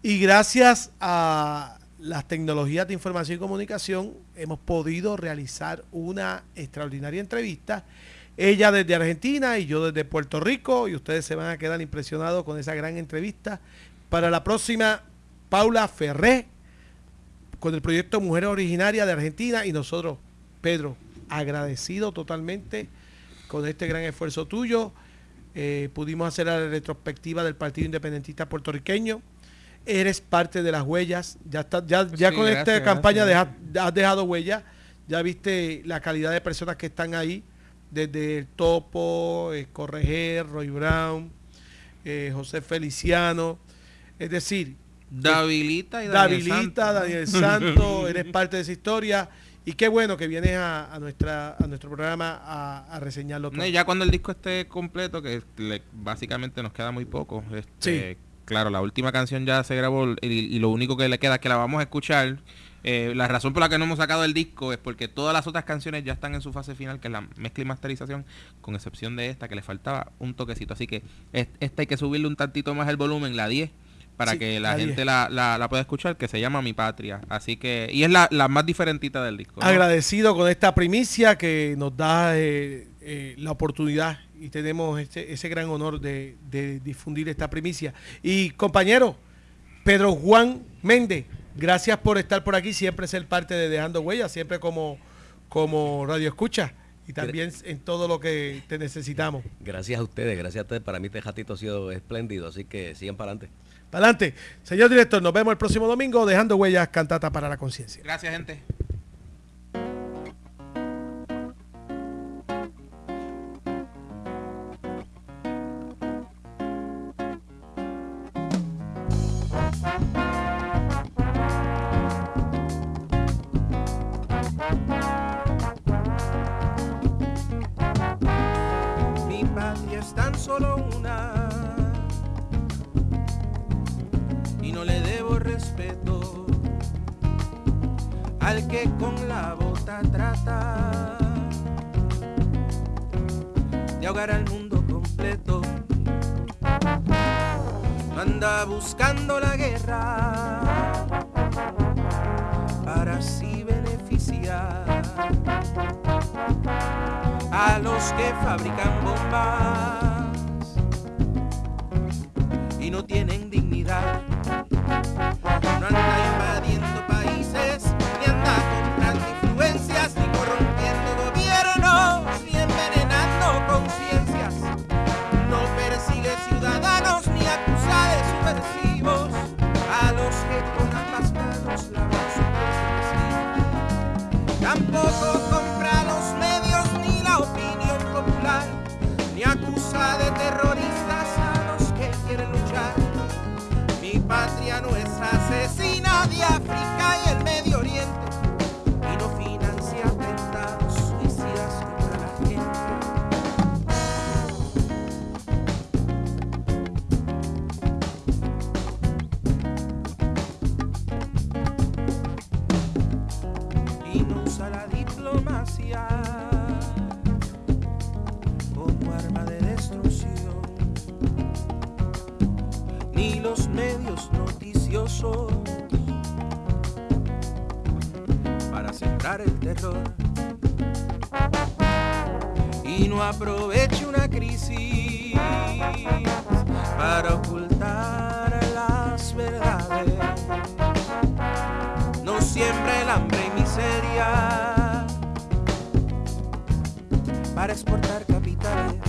Y gracias a las tecnologías de información y comunicación, hemos podido realizar una extraordinaria entrevista. Ella desde Argentina y yo desde Puerto Rico, y ustedes se van a quedar impresionados con esa gran entrevista. Para la próxima, Paula Ferré, con el proyecto Mujeres Originarias de Argentina y nosotros, Pedro, agradecido totalmente con este gran esfuerzo tuyo. Eh, pudimos hacer la retrospectiva del Partido Independentista Puertorriqueño. Eres parte de las huellas. Ya, está, ya, ya Sí, con esta gracias, campaña gracias. deja- has dejado huella. Ya viste la calidad de personas que están ahí, desde el Topo, eh, Correger, Roy Brown, eh, José Feliciano. Es decir, Davilita y Daniel Davilita, Santos. Daniel Santo, eres parte de esa historia. Y qué bueno que vienes a, a nuestra, a nuestro programa a, a reseñarlo todo. No, y ya cuando el disco esté completo, que le- básicamente nos queda muy poco. este, Claro, la última canción ya se grabó y, y lo único que le queda es que la vamos a escuchar. Eh, la razón por la que no hemos sacado el disco es porque todas las otras canciones ya están en su fase final, que es la mezcla y masterización, con excepción de esta, que le faltaba un toquecito. Así que es- esta hay que subirle un tantito más el volumen, la 10, para Sí, que la, la gente 10. la, la- la pueda escuchar, que se llama Mi Patria. Así que, y es la, la más diferentita del disco. ¿no? Agradecido con esta primicia que nos da eh, eh, la oportunidad y tenemos este- ese gran honor de, de difundir esta primicia. Y compañero, Pedro Juan Méndez, gracias por estar por aquí, siempre ser parte de Dejando Huellas, siempre como, como Radio Escucha y también en todo lo que te necesitamos. Gracias a ustedes, gracias a ustedes. Para mí este ratito ha sido espléndido, así que sigan para adelante. Para adelante. Señor director, nos vemos el próximo domingo, Dejando Huellas, Cantata para la Conciencia. Gracias, gente. Tan solo una y no le debo respeto al que con la bota trata de ahogar al mundo completo. Anda buscando la guerra para así beneficiar a los que fabrican bombas y no tienen dignidad. No anda de África y el Medio Oriente, y no financia atentados suicidas contra la gente. y no usa la diplomacia como arma de destrucción, ni los medios noticiosos para sembrar el terror. Y no aproveche una crisis para ocultar las verdades. No siembra el hambre y miseria para exportar capitales